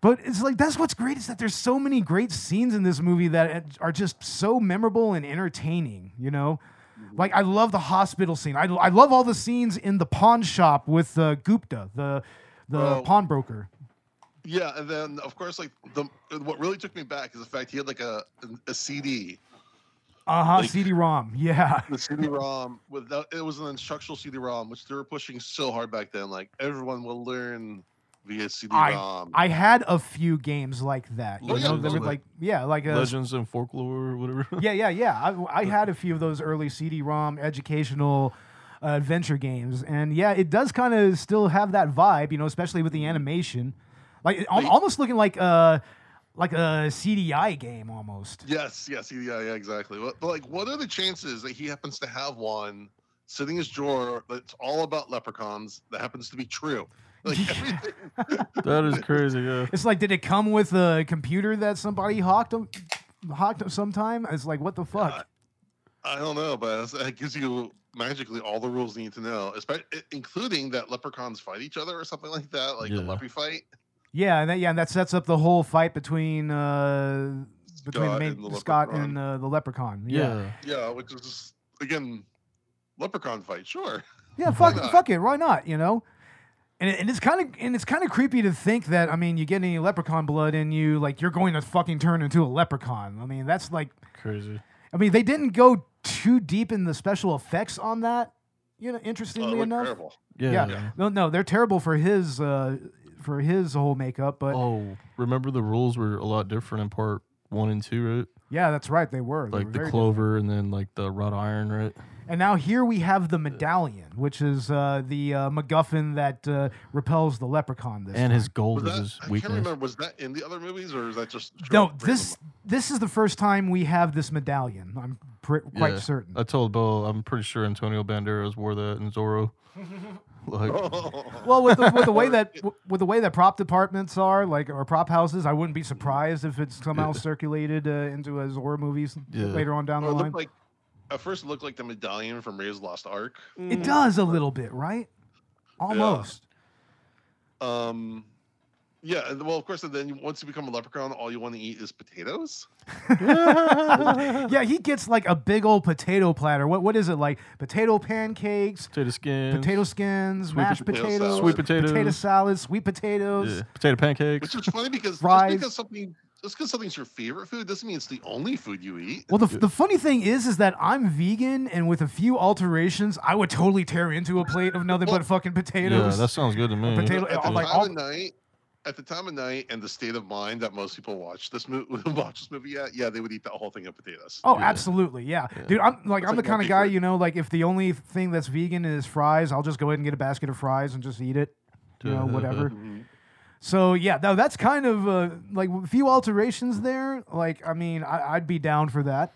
But it's like that's what's great is that there's so many great scenes in this movie that are just so memorable and entertaining. You know, like I love the hospital scene. I, I love all the scenes in the pawn shop with uh, Gupta, the the Oh. pawnbroker. Yeah, and then of course, like the what really took me back is the fact he had like a a CD, Uh huh. Like- CD-ROM. Yeah. the CD-ROM without it was an instructional CD-ROM, which they were pushing so hard back then. Like everyone will learn via CD-ROM. Um, I had a few games like that. You oh, know, Legends, they were like- like yeah, like a, Legends and folklore or whatever. Yeah, yeah, yeah. I, I had a few of those early CD-ROM educational uh, adventure games, and yeah, it does kind of still have that vibe, you know, especially with the mm-hmm. animation, like it, al- Wait. almost looking like a like a CDI game almost. yes, yes, yeah, yeah, exactly. But, but like, what are the chances that he happens to have one sitting in his drawer that's all about leprechauns that happens to be true? Like everything. that is crazy. Yeah. It's like, did it come with a computer that somebody hawked them, hawked them sometime? It's like, what the fuck? I don't know, but it's- it gives you magically all the rules you need to know, especially including that leprechauns fight each other or something like that, like the Yeah. leprey fight. Yeah, and that, yeah, and that sets up the whole fight between uh, between the Scott main, and the Scott leprechaun. and uh, the leprechaun. Yeah. Yeah. Yeah, which is just, again leprechaun fight. Sure. Yeah, fuck, not? fuck it, why not? You know, and, it, and it's kind of and it's kind of creepy to think that I mean, you get any leprechaun blood in you, like you're going to fucking turn into a leprechaun. I mean, that's like, Crazy. I mean, they didn't go too deep in the special effects on that. You know, Oh, interestingly looked enough, terrible. Yeah. yeah, no, no, they're terrible for his uh for his whole makeup, but Oh, remember the rules were a lot different in part one and two, right? yeah, that's right, they were They Like were the very clover and then like the wrought iron, right? Different. And now here we have the medallion, which is uh, the uh, MacGuffin that uh, repels the leprechaun. This And time. his gold Was is that, his I can't remember. Was that in the other movies or is that just No, random? this this is the first time we have this medallion. I'm pr- quite Yeah. certain. I told Beau, I'm pretty sure Antonio Banderas wore that in Zorro. like, well, with the, with the way that with the way that prop departments are, like or prop houses, I wouldn't be surprised if it's somehow Yeah. circulated uh, into his horror movies Yeah. later on down Or the line. looked like at first it looked like the medallion from Ray's Lost Ark. it does a little bit, right? Almost. Um, yeah, well, of course, and then once you become a leprechaun, all you want to eat is potatoes. Yeah. he gets like a big old potato platter. What what is it like? Potato pancakes, potato skin, potato skins, Sweet mashed potato potatoes, salad. Sweet potatoes. potato salad, sweet potatoes. yeah, potato pancakes. Which is funny because just Fries. because something just because something's your favorite food doesn't mean it's the only food you eat. Well, the, the funny thing is, is that I'm vegan, and with a few alterations, I would totally tear into a plate of nothing Well- but fucking potatoes. Yeah, potatoes. that sounds good to me. potato- at the like time all- of night, at the time of night, and the state of mind that most people watch this movie, watch this movie at, yeah, they would eat that whole thing of potatoes. oh, Yeah. absolutely, yeah. Yeah. dude. I'm like It's I'm like the kind of guy, you know, like if the only thing that's vegan is fries, I'll just go ahead and get a basket of fries and just eat it, you know, whatever. Mhm. So yeah, no, that's kind of uh, like a few alterations there. Like, I mean, I, I'd be down for that.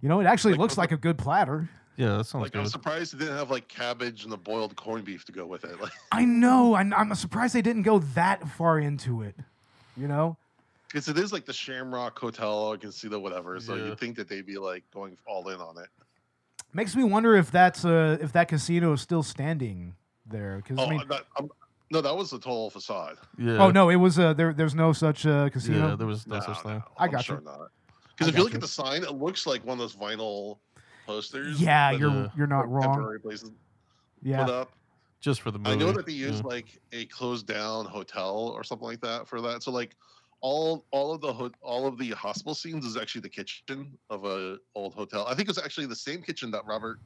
You know, it actually Like, looks like a good platter. Yeah, that sounds good. Like I'm surprised it didn't have like cabbage and the boiled corned beef to go with it. Like, I know. I'm, I'm surprised they didn't go that far into it. You know. because it is like the Shamrock Hotel or Casino, whatever. So Yeah. you'd think that they'd be like going all in on it. Makes me wonder if that's uh if that casino is still standing there because Oh, I mean I'm not, I'm, No, that was the total facade. Yeah. Oh no, it was uh, there. There's no such uh, casino. Yeah, there was no Nah, such thing. no, I I'm got sure you. not. Because if you look you. at the sign, it looks like one of those vinyl posters. Yeah, you're uh, you're not wrong. Temporary places Yeah, put up. Just for the movie. I know that they use yeah. like a closed down hotel or something like that for that. So like all all of the ho- all of the hospital scenes is actually the kitchen of a old hotel. I think it's actually the same kitchen that Robert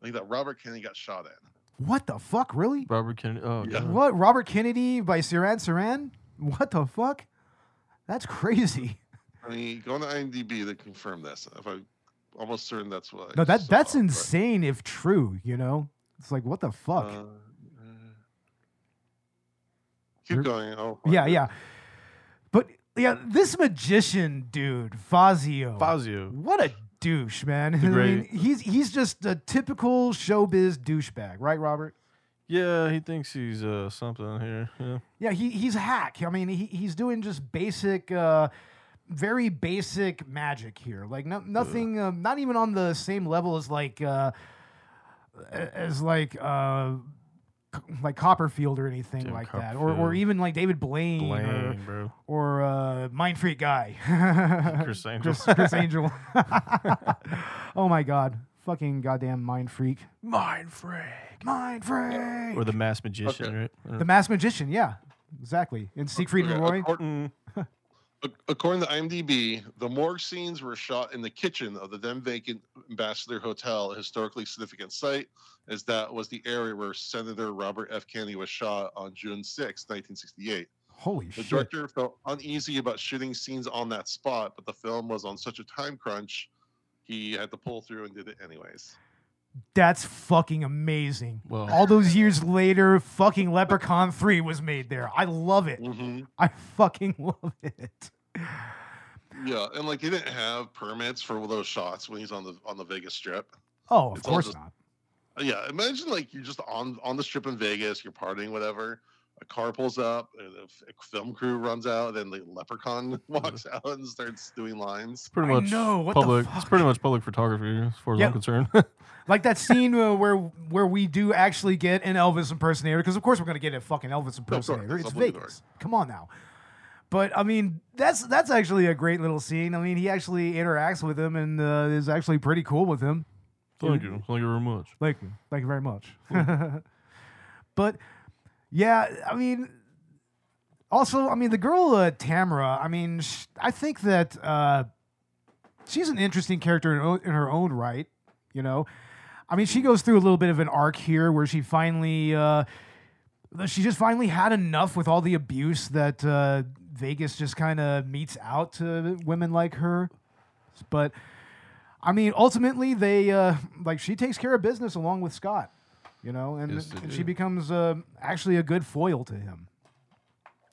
I think that Robert Kennedy got shot in. What the fuck, really? Robert Kennedy. Oh, Yeah. God. What Robert Kennedy by Sirhan Sirhan? What the fuck? That's crazy. I mean, go on to IMDb to confirm this. If I almost certain that's what. I No, that that's but, insane if true. You know, it's like what the fuck. uh, uh, keep You're- going. Oh, yeah, yeah. But yeah, this magician dude, Fazio. Fazio. What a douche, man. I mean, he's he's just a typical showbiz douchebag, right, Robert? Yeah, he thinks he's uh something here. Yeah. Yeah, he he's a hack. I mean, he, he's doing just basic, uh, very basic magic here. Like no, nothing, uh, not even on the same level as like uh, as like uh, like Copperfield or anything Jim like that, or or even like David Blaine, Blaine, or or uh, Mind Freak guy, Criss Angel. Criss, Criss Angel. oh my God, fucking goddamn Mind Freak, Mind Freak. Mind Freak, Or the Masked Magician, Okay. right? The Masked Magician. Yeah, exactly. And Siegfried and Okay, Roy. according- Ac- According to IMDb, the morgue scenes were shot in the kitchen of the then vacant Ambassador Hotel, a historically significant site, as that was the area where Senator Robert F. Kennedy was shot on June 6, 1968. Holy The shit. director felt uneasy about shooting scenes on that spot, but the film was on such a time crunch, he had to pull through and did it anyways. That's fucking amazing. Well, All those years later, fucking Leprechaun 3 was made there. I love it. hmm I fucking love it. Yeah, and like he didn't have permits for those shots when he's on the on the Vegas Strip. Oh, of It's course just- not. Yeah, imagine like you're just on on the strip in Vegas, you're partying, whatever. A car pulls up, and a f- a film crew runs out, then the leprechaun walks out and starts doing lines. pretty much know, what the public. It's pretty much public photography as far as Yep. I'm concerned. Like that scene uh, where where we do actually get an Elvis impersonator, because of course we're gonna get a fucking Elvis impersonator. it's It's obligatory. Vegas. Come on now. But I mean, that's that's actually a great little scene. I mean, he actually interacts with him and uh, is actually pretty cool with him. Thank you. Thank you very much. Thank you. Thank you very much. but yeah, I mean, also, I mean, the girl uh, Tamara. I mean, sh- I think that uh, she's an interesting character in, o- in her own right. You know, I mean, she goes through a little bit of an arc here where she finally. Uh, she just finally had enough with all the abuse that uh, Vegas just kind of meets out to women like her. But I mean, ultimately, they uh, like she takes care of business along with Scott, you know, and, Yes, and she becomes uh, actually a good foil to him,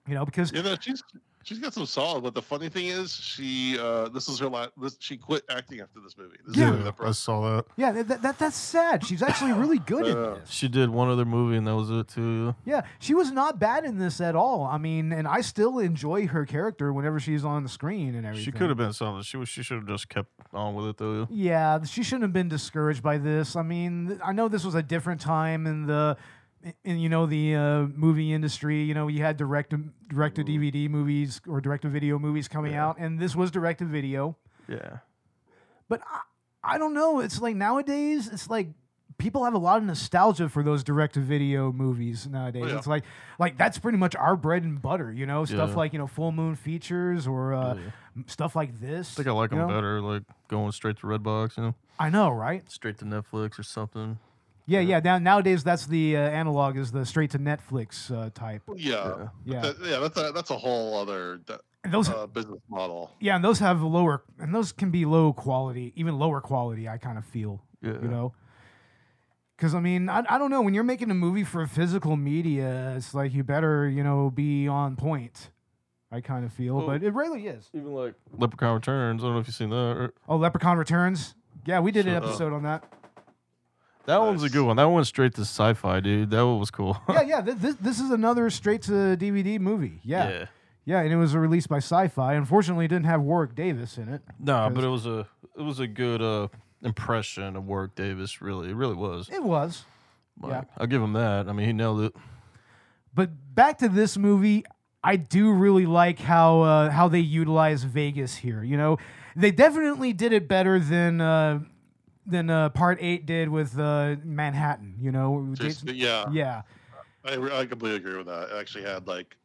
you know, because You know, she's she's got some solid. But the funny thing is, she uh this is her last. This, she quit acting after this movie. This is Yeah. really I saw that. yeah, that, that that's sad. She's actually really good in this. She did one other movie, and that was it too. Yeah, she was not bad in this at all. I mean, and I still enjoy her character whenever she's on the screen and everything. She could have been something. She was. She should have just kept on with it though. Yeah, she shouldn't have been discouraged by this. I mean, I know this was a different time in the, in you know the uh, movie industry. You know, you had direct direct to DVD movies or direct to video movies coming Yeah. out, and this was direct to video. Yeah. But I, I don't know. It's like nowadays, it's like people have a lot of nostalgia for those direct to video movies nowadays. yeah. It's like like that's pretty much our bread and butter. You know, stuff Yeah. like you know full moon features or uh, Yeah. stuff like this. I think I like them know? better, like going straight to Redbox, you know, I know, right? straight to Netflix or something. Yeah, yeah. Now nowadays, that's the uh, analog is the straight to Netflix uh, type. yeah, Yeah, That- yeah. That's a that's a whole other and those uh, business model. yeah, and those have lower and those can be low quality, even lower quality. I kind of feel Yeah. you know. Because I mean, I, I don't know. When you're making a movie for physical media, it's like you better you know be on point. I kind of feel, Well- but it really is. Even like Leprechaun Returns. I don't know if you've seen that. Or, Oh, Leprechaun Returns. Yeah, we did an So, uh, episode on that. That one's a good one. That one went straight to Syfy, dude. That one was cool. Yeah, yeah. Th- this this is another straight to DVD movie. Yeah. yeah. Yeah, and it was released by Syfy. Unfortunately, it didn't have Warwick Davis in it. No, but it was a it was a good uh impression of Warwick Davis. Really, it really was. It was, Like, yeah. I'll give him that. I mean, he nailed it. But back to this movie, I do really like how uh, how they utilize Vegas here. You know, they definitely did it better than uh, than uh, Part Eight did with uh, Manhattan. You know, Just, Jason- yeah, yeah, I, I completely agree with that. It actually had like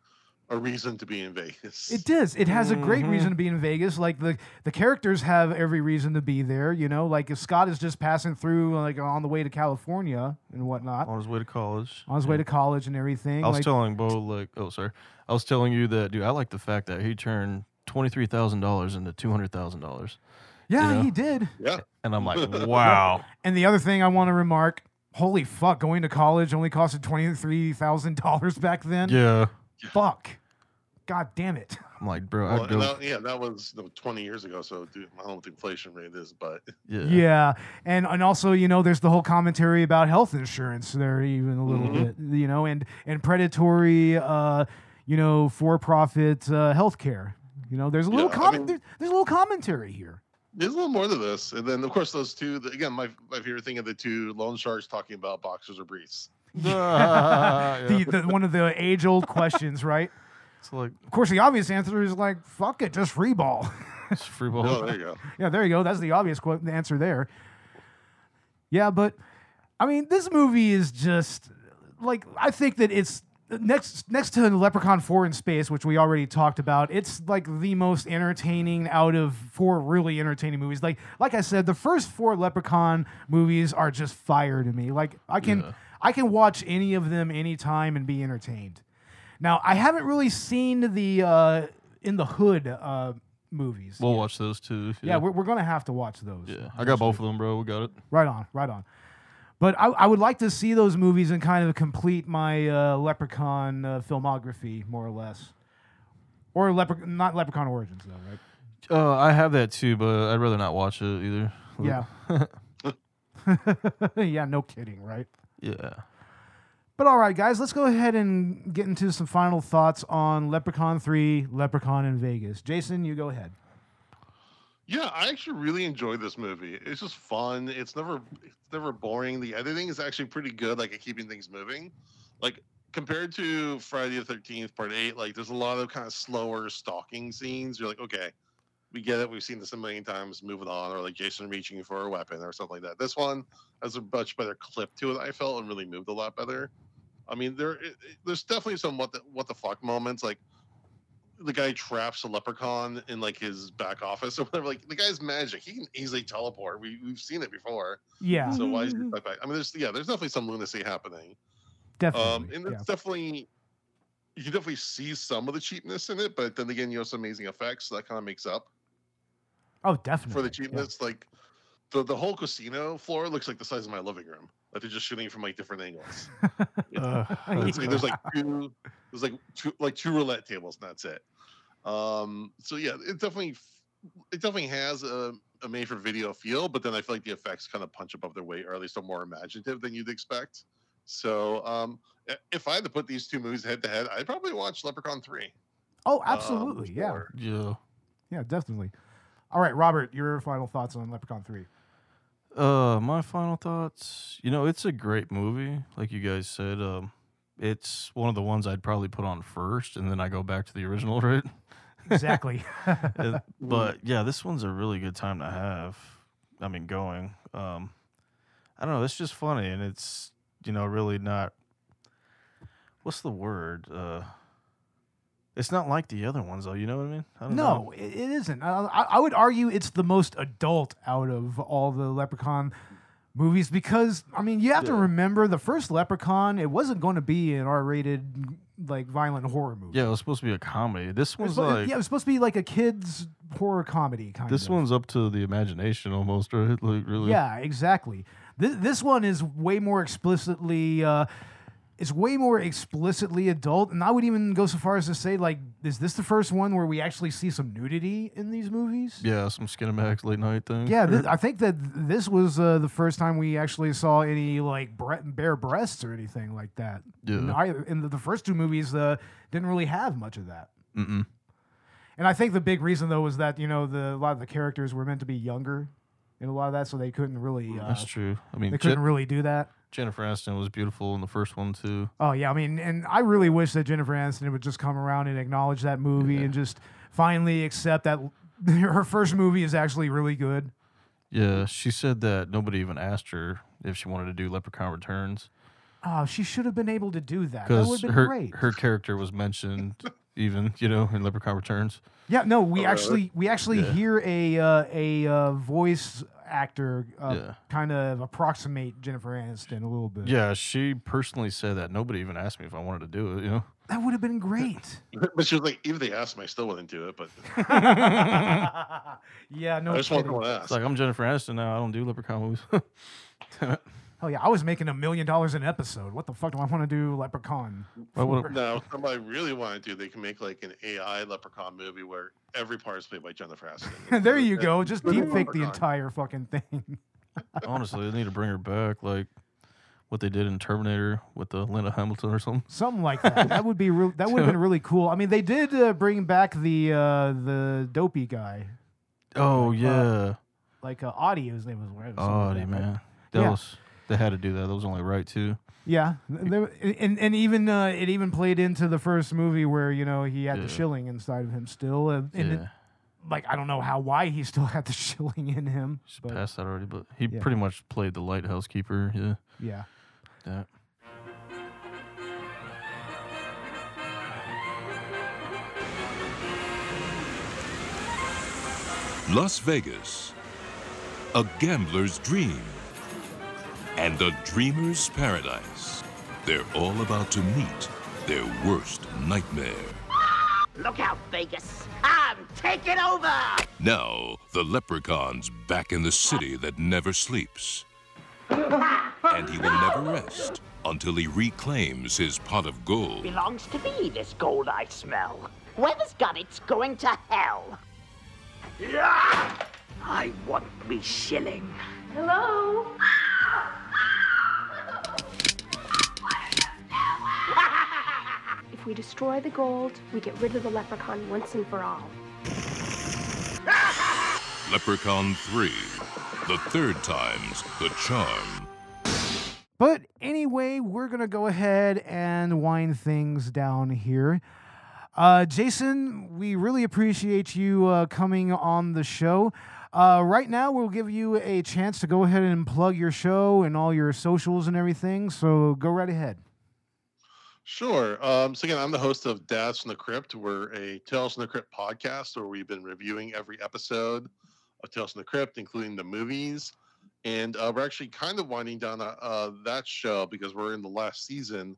a reason to be in Vegas. it does. It has a great reason to be in Vegas. Like the the characters have every reason to be there. You know, like if Scott is just passing through, like on the way to California and whatnot, on his way to college. on his way to college and everything. I was like, telling Beau like, oh sorry, I was telling you that dude. I like the fact that he turned twenty three thousand dollars into two hundred thousand dollars, yeah, you know? he did. yeah, and I'm like, wow. And the other thing I want to remark: holy fuck, going to college only costed twenty three thousand dollars back then. Yeah, Fuck. God damn it. I'm like, bro, well, I'd and that, yeah, that was no, 20 years ago. So, dude, I don't know what the inflation rate is, but Yeah, Yeah. And and also, you know, there's the whole commentary about health insurance there even a little Mhm. bit, you know, and and predatory uh, you know, for-profit uh healthcare. You know, there's a little Yeah, I mean- there- there's a little commentary here. There's a little more to this. And then, of course, those two. The, again, my my favorite thing of the two loan sharks talking about boxers or briefs. Yeah. The, the one of the age-old questions, right? It's like Of course, the obvious answer is like, "Fuck it, just free ball." it's free ball. Oh, there you go. Yeah, there you go. That's the obvious qu- the answer there. Yeah, but I mean, this movie is just like I think that it's next next to Leprechaun 4 in space, which we already talked about. It's like the most entertaining out of four really entertaining movies. Like like I said, the first four Leprechaun movies are just fire to me. Like I can Yeah. I can watch any of them anytime and be entertained. Now, I haven't really seen the uh in the hood uh movies. We'll yet. watch those too. Yeah, we're, we're gonna have to watch those. yeah. I got both of them, bro. We got it. Right on, right on. But I, I would like to see those movies and kind of complete my uh, Leprechaun uh, filmography, more or less. Or Lepre- not Leprechaun Origins, though, right? Uh, I have that too, but I'd rather not watch it either. Yeah. yeah, no kidding, right? Yeah. But all right, guys, let's go ahead and get into some final thoughts on Leprechaun 3, Leprechaun in Vegas. Jason, you go ahead. Yeah, I actually really enjoyed this movie. It's just fun. It's never it's never boring. The editing is actually pretty good, like at keeping things moving. Like compared to Friday the Thirteenth Part Eight, like there's a lot of kind of slower stalking scenes. You're like, okay, we get it. We've seen this a million times. Moving on, or like Jason reaching for a weapon or something like that. This one has a much better clip to it. I felt and really moved a lot better. I mean, there it, it- there's definitely some what the what the fuck moments like the guy traps a leprechaun in like his back office or whatever. Like the guy's magic; he can easily teleport. We we've seen it before. Yeah, So why is he stuck back? I mean, there's yeah, there's definitely some lunacy happening. definitely. Um, and yeah. it's definitely you can definitely see some of the cheapness in it, but then again, you have some amazing effects so that kind of makes up Oh, definitely. for the yeah. cheapness. Like the the whole casino floor looks like the size of my living room. Like they're just shooting from like different angles. Uh, It's like- there's like two there's like two like two roulette tables and that's it um so yeah it definitely it definitely has a, a made for video feel but then i feel like the effects kind of punch above their weight or at least are more imaginative than you'd expect so um if i had to put these two movies head to head i'd probably watch leprechaun 3 Oh, um, absolutely. yeah. yeah. Yeah, definitely. All right, Robert, your final thoughts on Leprechaun 3. Uh, my final thoughts. You know, it's a great movie, like you guys said. Um, it's one of the ones I'd probably put on first, and then I go back to the original, right? Exactly. But yeah, this one's a really good time to have. I mean, going. Um, I don't know. It's just funny, and it's you know really not. What's the word? Uh, it's not like the other ones, though. You know what I mean? I don't no, know. it, it isn't. I, I would argue it's the most adult out of all the Leprechaun movies because, I mean, you have to remember the first Leprechaun, it wasn't going to be an R rated, like, violent horror movie. Yeah, it was supposed to be a comedy. This one's suppo- like yeah, it was supposed to be like a kid's horror comedy kind this of. one's up to the imagination almost, right? Like really. Yeah, exactly. This this one is way more explicitly uh is way more explicitly adult and I would even go so far as to say like is this the first one where we actually see some nudity in these movies? Yeah, some Skinamax late night thing. Yeah, th- I think that this was uh, the first time we actually saw any like bre- bare breasts or anything like that. Yeah. And I, and the, the first two movies uh, didn't really have much of that. Mm-mm. And I think the big reason though was that you know the a lot of the characters were meant to be younger, in a lot of that, so they couldn't really. Uh, That's true. I mean, they couldn't really do that. Jennifer Aniston was beautiful in the first one too. Oh yeah, I mean, and I really wish that Jennifer Aniston would just come around and acknowledge that movie and just finally accept that her first movie is actually really good. Yeah, she said that nobody even asked her if she wanted to do Leprechaun Returns Oh, she should have been able to do that. That would because have been her great. her character was mentioned even you know in Leprechaun Returns. Yeah, no, we Oh, actually we actually Yeah. hear a uh, a uh, voice actor uh, Yeah. kind of approximate Jennifer Aniston a little bit. Yeah, she personally said that nobody even asked me if I wanted to do it. You know. that would have been great. But she was like, even if they asked me, I still wouldn't do it. But yeah, no I just want kidding. to It's ask. like I'm Jennifer Aniston now. I don't do Leprechaun movies. Oh yeah, I was making a million dollars an episode. What the fuck do I want to do Leprechaun? Why for? Now, if somebody really wanted to, they can make like an AI Leprechaun movie where every part is played by Jennifer Aniston. there you go. Just deep fake the entire fucking thing. Honestly, they need to bring her back, like what they did in Terminator with the Linda Hamilton or something. Something like that. That would be real. That would have been really cool. I mean, they did uh, bring back the uh, the dopey guy, Oh Like, uh, yeah, like uh, Audie. His name was. something like Audie man, that Yeah. was they had to do that. That was only right too. Yeah, and and even uh, it even played into the first movie where you know he had Yeah. the shilling inside of him still, uh, and it, yeah, like I don't know how why he still had the shilling in him, she's but past that already, but he Yeah. pretty much played the lighthouse keeper. Yeah, yeah. that. Las Vegas, a gambler's dream, and the dreamer's paradise. They're all about to meet their worst nightmare. Look out, Vegas. I'm taking over! Now, the leprechaun's back in the city that never sleeps. and he will never rest until he reclaims his pot of gold. Belongs to me, this gold I smell. Whoever's got it's going to hell. I want me shilling. Hello? If we destroy the gold, we get rid of the leprechaun once and for all. Leprechaun 3. The third time's the charm. But anyway, we're gonna go ahead and wind things down here. Uh, Jason, we really appreciate you uh, coming on the show. Uh, right now, we'll give you a chance to go ahead and plug your show and all your socials and everything. So go right ahead. Sure. Um, so again, I'm the host of Dads from the Crypt. We're a Tales from the Crypt podcast where we've been reviewing every episode of Tales from the Crypt, including the movies. And uh, we're actually kind of winding down uh, uh, that show because we're in the last season.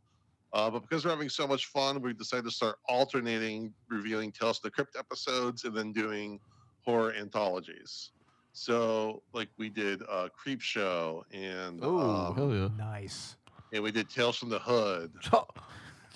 Uh, but because we're having so much fun, we decided to start alternating reviewing Tales from the Crypt episodes and then doing horror anthologies. So, like we did uh, Creepshow and Oh um, hell yeah, Nice. And we did Tales from the Hood. yeah.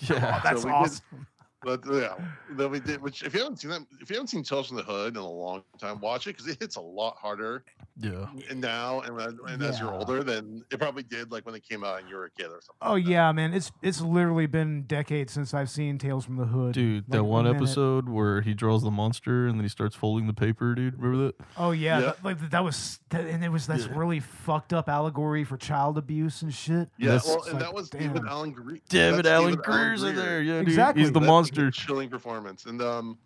Oh, that's we did- awesome. But uh, yeah, then we did. Which if you haven't seen that, if you haven't seen Tales from the Hood in a long time, watch it because it hits a lot harder yeah. and now and, when- and as you're older than it probably did like when it came out and you were a kid or something. Oh like yeah, man. It's it's literally been decades since I've seen Tales from the Hood. Dude, that one a minute. episode where he draws the monster and then he starts folding the paper, dude. Remember that? Oh yeah, Yeah. That, like that was, that, and it was this really fucked up allegory for child abuse and shit. Yeah, well, and like, that was damn. David Alan Grier. David that's Alan David Grier's in there. Yeah, dude. Exactly. He's the That's chilling performance. And um,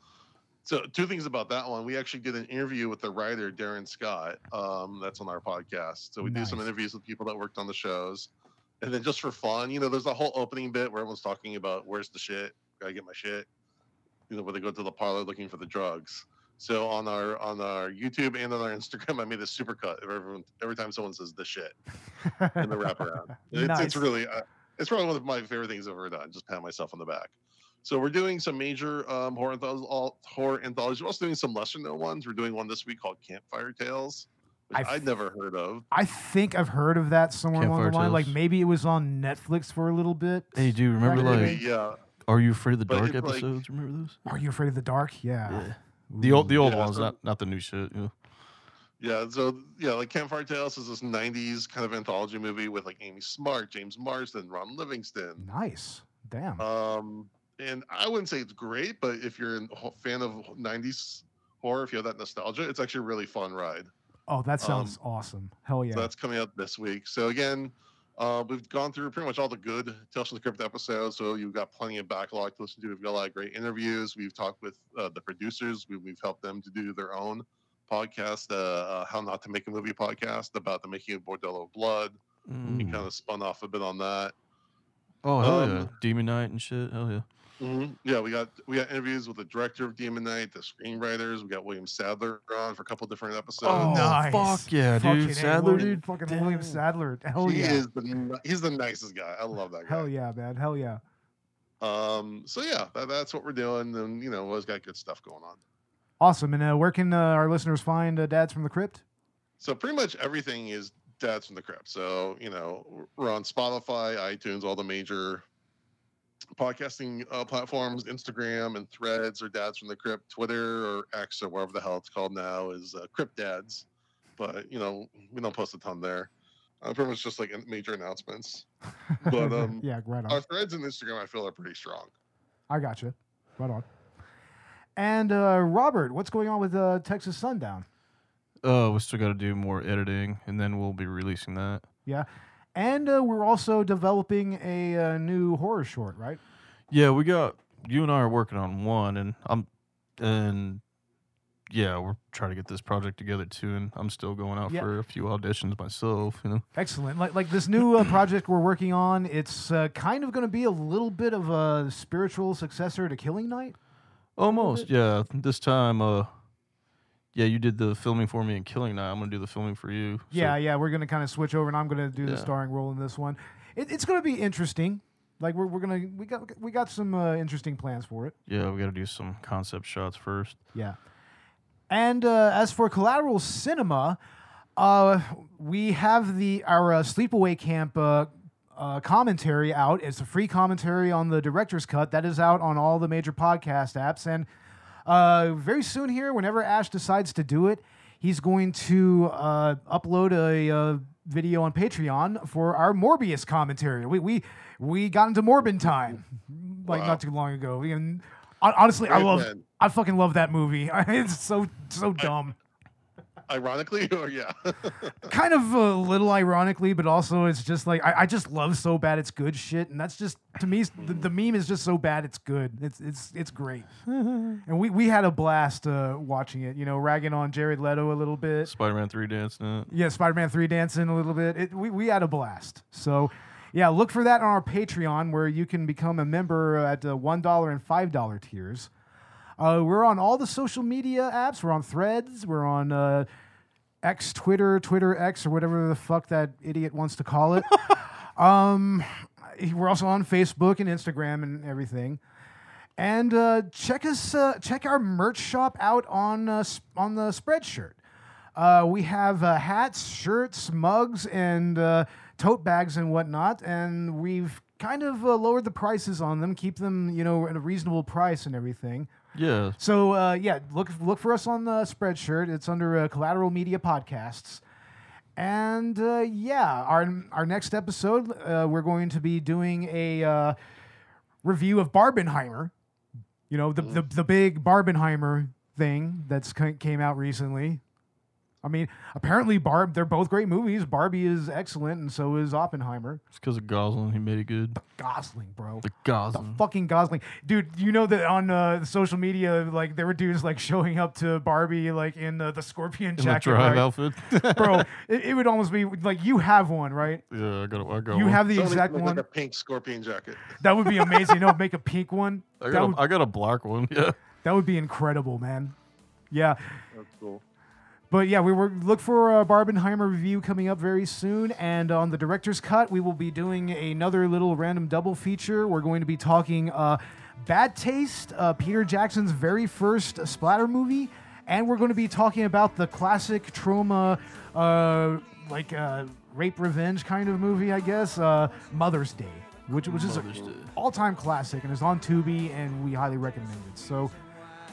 so two things about that one. We actually did an interview with the writer Darin Scott. Um, that's on our podcast. So we do some interviews with people that worked on the shows. And then just for fun, you know, there's a whole opening bit where everyone's talking about where's the shit? Gotta get my shit. You know, where they go to the parlor looking for the drugs. So on our on our YouTube and on our Instagram, I made a supercut of everyone every time someone says the shit in the wraparound. It's, Nice. it's really, uh, it's probably one of my favorite things I've ever done. Just pat myself on the back. So we're doing some major um, horror, anthologies, all, horror anthologies. We're also doing some lesser known ones. We're doing one this week called Campfire Tales, which I've- I'd never heard of. I think I've heard of that somewhere along the line. Like maybe it was on Netflix for a little bit. Hey, do you remember like Maybe, yeah, Are You Afraid of the But Dark it's like- episodes? remember those? Are you afraid of the dark? Yeah. The old the old Yeah, ones, so- not not the new shit. You know? yeah. So yeah, like Campfire Tales is this '90s kind of anthology movie with like Amy Smart, James Marsden, Ron Livingston. Nice. Damn. Um, and I wouldn't say it's great, but if you're a fan of '90s horror, if you have that nostalgia, it's actually a really fun ride. Oh, that sounds awesome. Hell yeah. So that's coming out this week. So again, uh, we've gone through pretty much all the good Tales from the Crypt episodes. So you've got plenty of backlog to listen to. We've got a lot of great interviews. We've talked with uh, the producers. We, we've helped them to do their own podcast, uh, uh, How Not to Make a Movie podcast about the making of Bordello of Blood. We Mm. kind of spun off a bit on that. Oh hell Um, yeah, Demon Knight and shit. Hell yeah. Hmm Yeah, we got we got interviews with the director of Demon Knight, the screenwriters. We got William Sadler on for a couple different episodes. Oh, nice. fuck yeah, dude. Fucking A, Sadler, William- dude. Fucking Damn. William Sadler. Hell he yeah. is the he's the nicest guy. I love that guy. Hell yeah, man. Hell yeah. Um, so yeah, that, that's what we're doing, and you know, we always got good stuff going on. Awesome. And uh, where can uh, our listeners find uh, Dads from the Crypt? So pretty much everything is Dads from the Crypt. So you know, we're on Spotify, iTunes, all the major podcasting uh, platforms, Instagram and Threads, or Dads from the Crypt, Twitter or X or whatever the hell it's called now is uh, Crypt Dads. But you know, we don't post a ton there. Uh, pretty much just like major announcements. But um, yeah, right on. our Threads and Instagram, I feel are pretty strong. I got you. Right on. And uh, Robert, what's going on with uh, Texas Sundown? Uh, we still got to do more editing, and then we'll be releasing that. Yeah. And uh, we're also developing a uh, new horror short, right? Yeah, we got you and I are working on one, and I'm, and yeah, we're trying to get this project together too. And I'm still going out Yeah. for a few auditions myself. You know. Excellent. Like like this new uh, project we're working on, it's uh, kind of going to be a little bit of a spiritual successor to Killing Night. Almost, yeah. This time, uh, yeah, you did the filming for me in Killing Night. I'm gonna do the filming for you. So- Yeah, yeah, we're going to kind of switch over, and I'm going to do the starring role in this one. It, it's going to be interesting. Like we're, we're gonna we got we got some uh, interesting plans for it. yeah, we got to do some concept shots first. Yeah. And uh, as for collateral cinema, uh, we have the our uh, sleepaway camp uh, uh, commentary out. It's a free commentary on the director's cut that is out on all the major podcast apps. And uh, very soon here, whenever Ash decides to do it, he's going to uh, upload a, uh video on Patreon for our Morbius commentary. We we we got into Morbin time like Wow. not too long ago. And hon- honestly, I love man. I fucking love that movie. it's so so dumb. Ironically, or yeah, kind of a little ironically, but also it's just like I, I just love so bad it's good shit, and that's just to me the, the meme is just so bad it's good. It's it's it's great, and we we had a blast uh, watching it. You know, ragging on Jared Leto a little bit. Spider-Man three dancing. Yeah, Spider-Man Three dancing a little bit. It, we we had a blast. So. Yeah, look for that on our Patreon where you can become a member at uh, $1 and $5 tiers. Uh, we're on all the social media apps. We're on Threads. We're on uh, X, Twitter, Twitter X, or whatever the fuck that idiot wants to call it. um, we're also on Facebook and Instagram and everything. And uh, check us, uh, check our merch shop out on uh, on the Spreadshirt. Uh, we have uh, hats, shirts, mugs, and uh, tote bags and whatnot. And we've kind of uh, lowered the prices on them, keep them, you know, at a reasonable price and everything. Yeah, So uh, yeah, look look for us on the Spreadshirt. It's under uh, Collateral Media Podcasts. And uh, yeah, our our next episode, uh, we're going to be doing a uh, review of Barbenheimer. You know, the, the the big Barbenheimer thing that's ca- came out recently. I mean, apparently Barb, they're both great movies. Barbie is excellent, and so is Oppenheimer. it's because of Gosling. He made it good. Gosling, bro. The Gosling. The fucking Gosling, dude. You know that on uh, social media, like there were dudes like showing up to Barbie like in uh, the scorpion In the jacket, drive right? outfit. bro. It, it would almost be like you have one, right? yeah, I got. I got. You one. have the Somebody exact one. like a pink scorpion jacket. That would be amazing. no, make a pink one. I That got. would, A, I got a black one. Yeah. that would be incredible, man. Yeah. That's cool. But yeah, we were look for a Barbenheimer review coming up very soon, and on the director's cut, we will be doing another little random double feature. We're going to be talking uh, Bad Taste, uh, Peter Jackson's very first splatter movie, and we're going to be talking about the classic Troma, uh, like uh, rape revenge kind of movie, I guess, uh, Mother's Day, which which is an all-time classic and is on Tubi, and we highly recommend it. So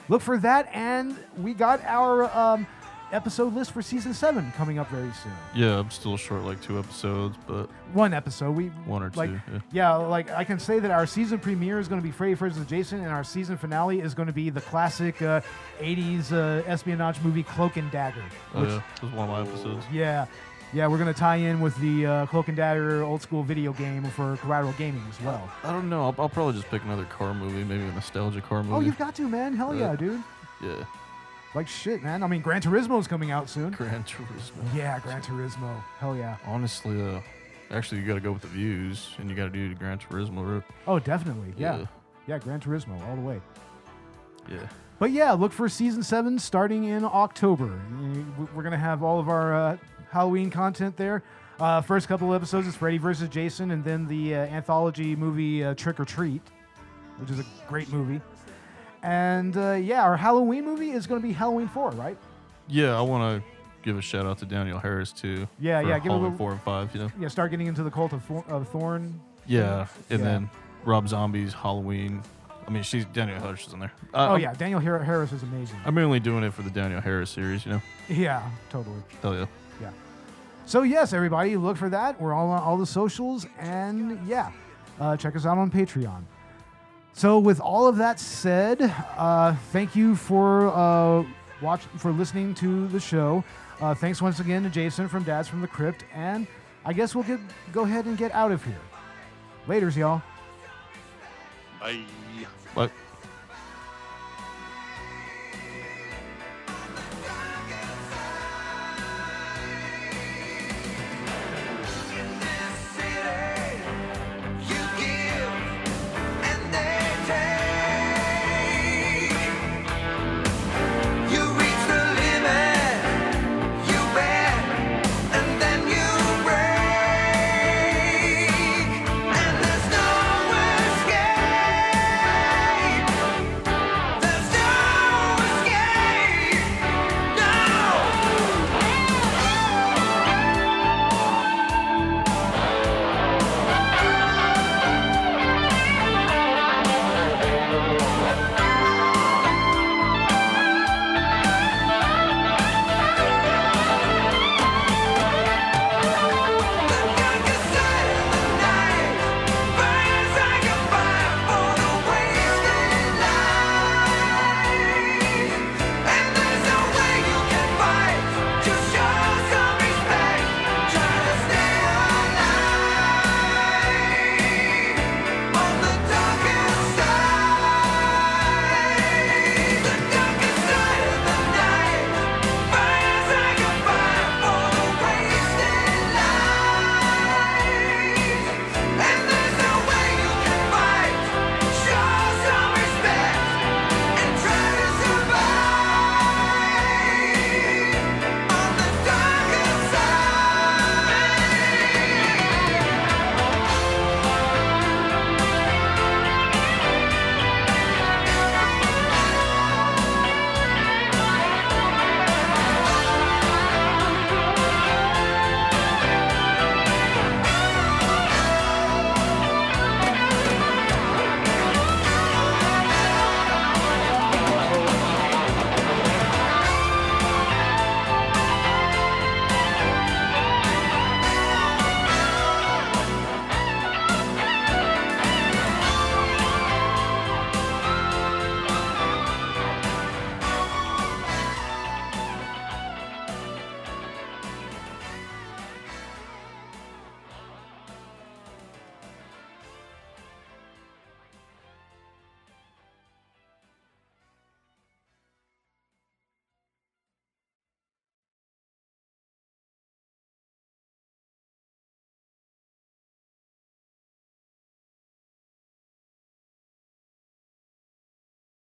look for that, and we got our. Um, episode list for season seven coming up very soon. Yeah, I'm still short like two episodes, but One episode. We one or like, two. Yeah. Yeah, like I can say that our season premiere is going to be Freddy vs. Jason, and our season finale is going to be the classic uh, '80s uh, espionage movie Cloak and Dagger. Oh which- yeah, this was one of my episodes. yeah, yeah, we're going to tie in with the uh, Cloak and Dagger old school video game for Collateral Gaming as well. I don't know. I'll, I'll probably just pick another car movie, maybe a nostalgia car movie. Oh, you've got to, man! Hell yeah, dude! yeah. Like shit, man. I mean, Gran Turismo is coming out soon. Gran Turismo. Yeah, Gran Turismo. Hell yeah. Honestly, uh, actually, you got to go with the views, and you got to do the Gran Turismo route. Oh, definitely. Yeah. Yeah. Yeah, Gran Turismo all the way. Yeah. But yeah, look for season seven starting in October. We're gonna have all of our uh, Halloween content there. Uh, first couple episodes is Freddy versus Jason, and then the uh, anthology movie uh, Trick or Treat, which is a great movie. And uh, yeah, our Halloween movie is gonna be Halloween Four, right? Yeah, I want to give a shout out to Danielle Harris too. Yeah, yeah, give a little- four and five. You know. Yeah, start getting into the cult of, Thor- of Thorn. Yeah, and Yeah. then Rob Zombie's Halloween. I mean, she's Danielle Harris is in there. Uh, oh yeah, Danielle Har- Harris is amazing. I'm mainly doing it for the Danielle Harris series. You know. Yeah, totally. Hell yeah. Yeah. So yes, everybody, look for that. We're all on all the socials, and yeah, uh, check us out on Patreon. So with all of that said, uh, thank you for uh, watch for listening to the show. Uh, thanks once again to Jason from Dads from the Crypt, and I guess we'll get go ahead and get out of here. Later's, y'all. Bye. But